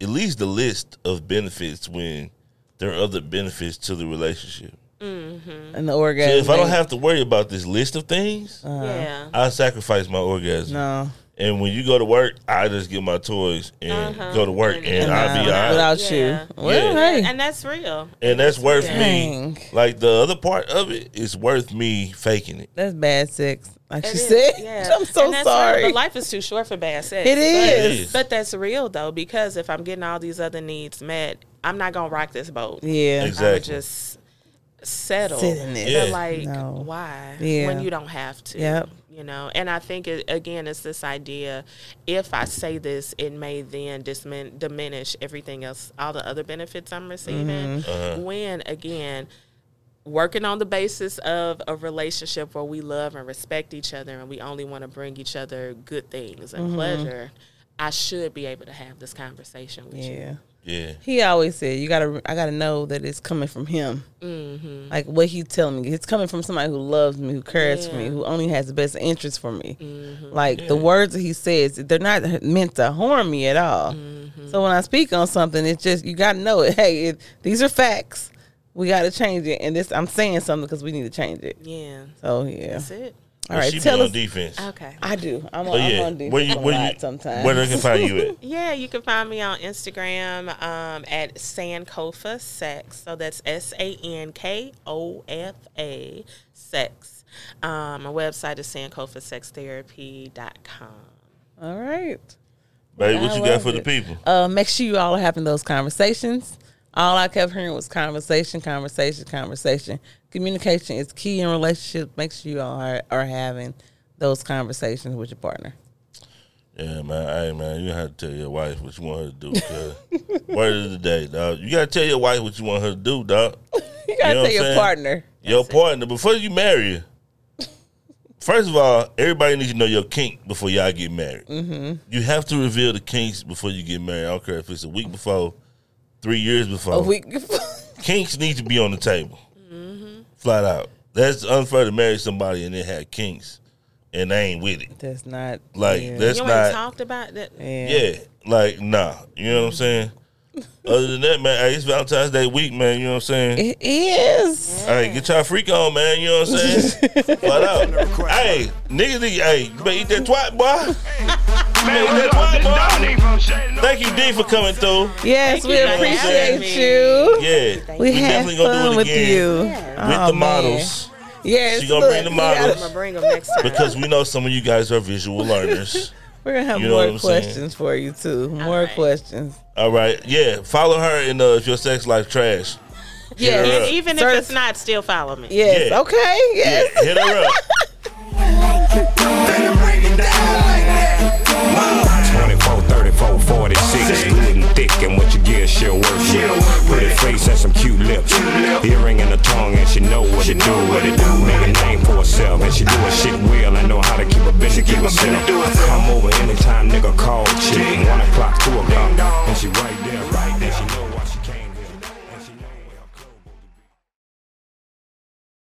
at least the list of benefits when there are other benefits to the relationship. And the So orgasm. if I don't have to worry about this list of things, yeah." I sacrifice my orgasm. no, And when you go to work, I just get my toys and Uh-huh. go to work, and, And- I'll be Nah, all right. without Yeah. you. Well, Yeah. hey. And that's real. and that's worth Yeah. me. Like the other part of it is worth me faking it. That's bad sex. Like she It is, said. yeah. I'm so And that's sorry. Real, but life is too short for bad sex. It But- is. But, that's real though, because if I'm getting all these other needs met, I'm not gonna rock this boat. yeah. exactly. I would just settle. Sit in it. Yeah. Like, No. why? Yeah. When you don't have to. Yep. You know, and I think it, again, it's this idea: if I say this, it may then dismin- diminish everything else, all the other benefits I'm receiving. Mm-hmm. When again, working on the basis of a relationship where we love and respect each other and we only want to bring each other good things Mm-hmm. and pleasure, I should be able to have this conversation with you. Yeah. Yeah. He always said, "You gotta, I gotta know that it's coming from him. Mm-hmm. Like what he's telling me, it's coming from somebody who loves me, who cares for me, who only has the best interest for me. Mm-hmm. Like the words that he says, they're not meant to harm me at all. Mm-hmm. So when I speak on something, it's just you gotta know it. Hey, it, these are facts. We gotta change it, and this I'm saying something because we need to change it. Yeah, So yeah. that's it. All right, she be tell on us. defense. Okay. I do. I'm, But on, yeah, I'm on defense where you a where lot you sometimes. where they can find you at? Yeah, you can find me on Instagram um, at Sankofa Sex. So that's S A N K O F A Sex. Um, my website is sankofasextherapy.com. All right. Baby, I what you got for the people? Uh, make sure you all are having those conversations. All I kept hearing was conversation, conversation, conversation. Communication is key in relationships. Make sure you all are, are having those conversations with your partner. Yeah, man. Hey, man, you have to tell your wife what you want her to do. Cause word of the day, dog. You gotta tell your wife what you want her to do, dog. You gotta You know tell your saying? partner. Your partner before you marry her. First of all, everybody needs to know your kink before y'all get married. Mm-hmm. You have to reveal the kinks before you get married. I don't care if it's a week before, three years before. A week. kinks need to be on the table, mm-hmm. flat out. That's unfair to marry somebody and they have kinks, and they ain't with it. That's not Like, yeah. that's- you not- ain't talked about that. yeah. Yeah, like nah. You know what I'm saying? Other than that, man, hey, it's Valentine's Day week, man. You know what I'm saying? It is. Hey, get y'all freak on, man. You know what I'm saying? Flat out. Hey, niggas, need- hey, you better eat that twat, boy. Man, eat that twat, boy. Thank you, D, for coming through. Yes, Thank we you appreciate you. Yeah, We, had definitely gonna do fun it with again you with Oh, the man. models Yes, She gonna bring the we gotta- models. Bring them next time. because we know some of you guys are visual learners. We're gonna have You know more I'm saying? questions for you too. More right. questions. All right, yeah. Follow her in uh, if your sex life trash. Yes. her and up. even Certi- if it's not, still follow me. Yes. Yeah. Okay. Yes. Yeah, hit her up. she'll work with. Pretty face and some cute lips, earring in her tongue, and she know what to do. What it do? Make a name for herself, and she do her shit well. I know how to keep a business to herself. Come over anytime, nigga. Call chick. One o'clock, two o'clock, and she right there, right there. She know.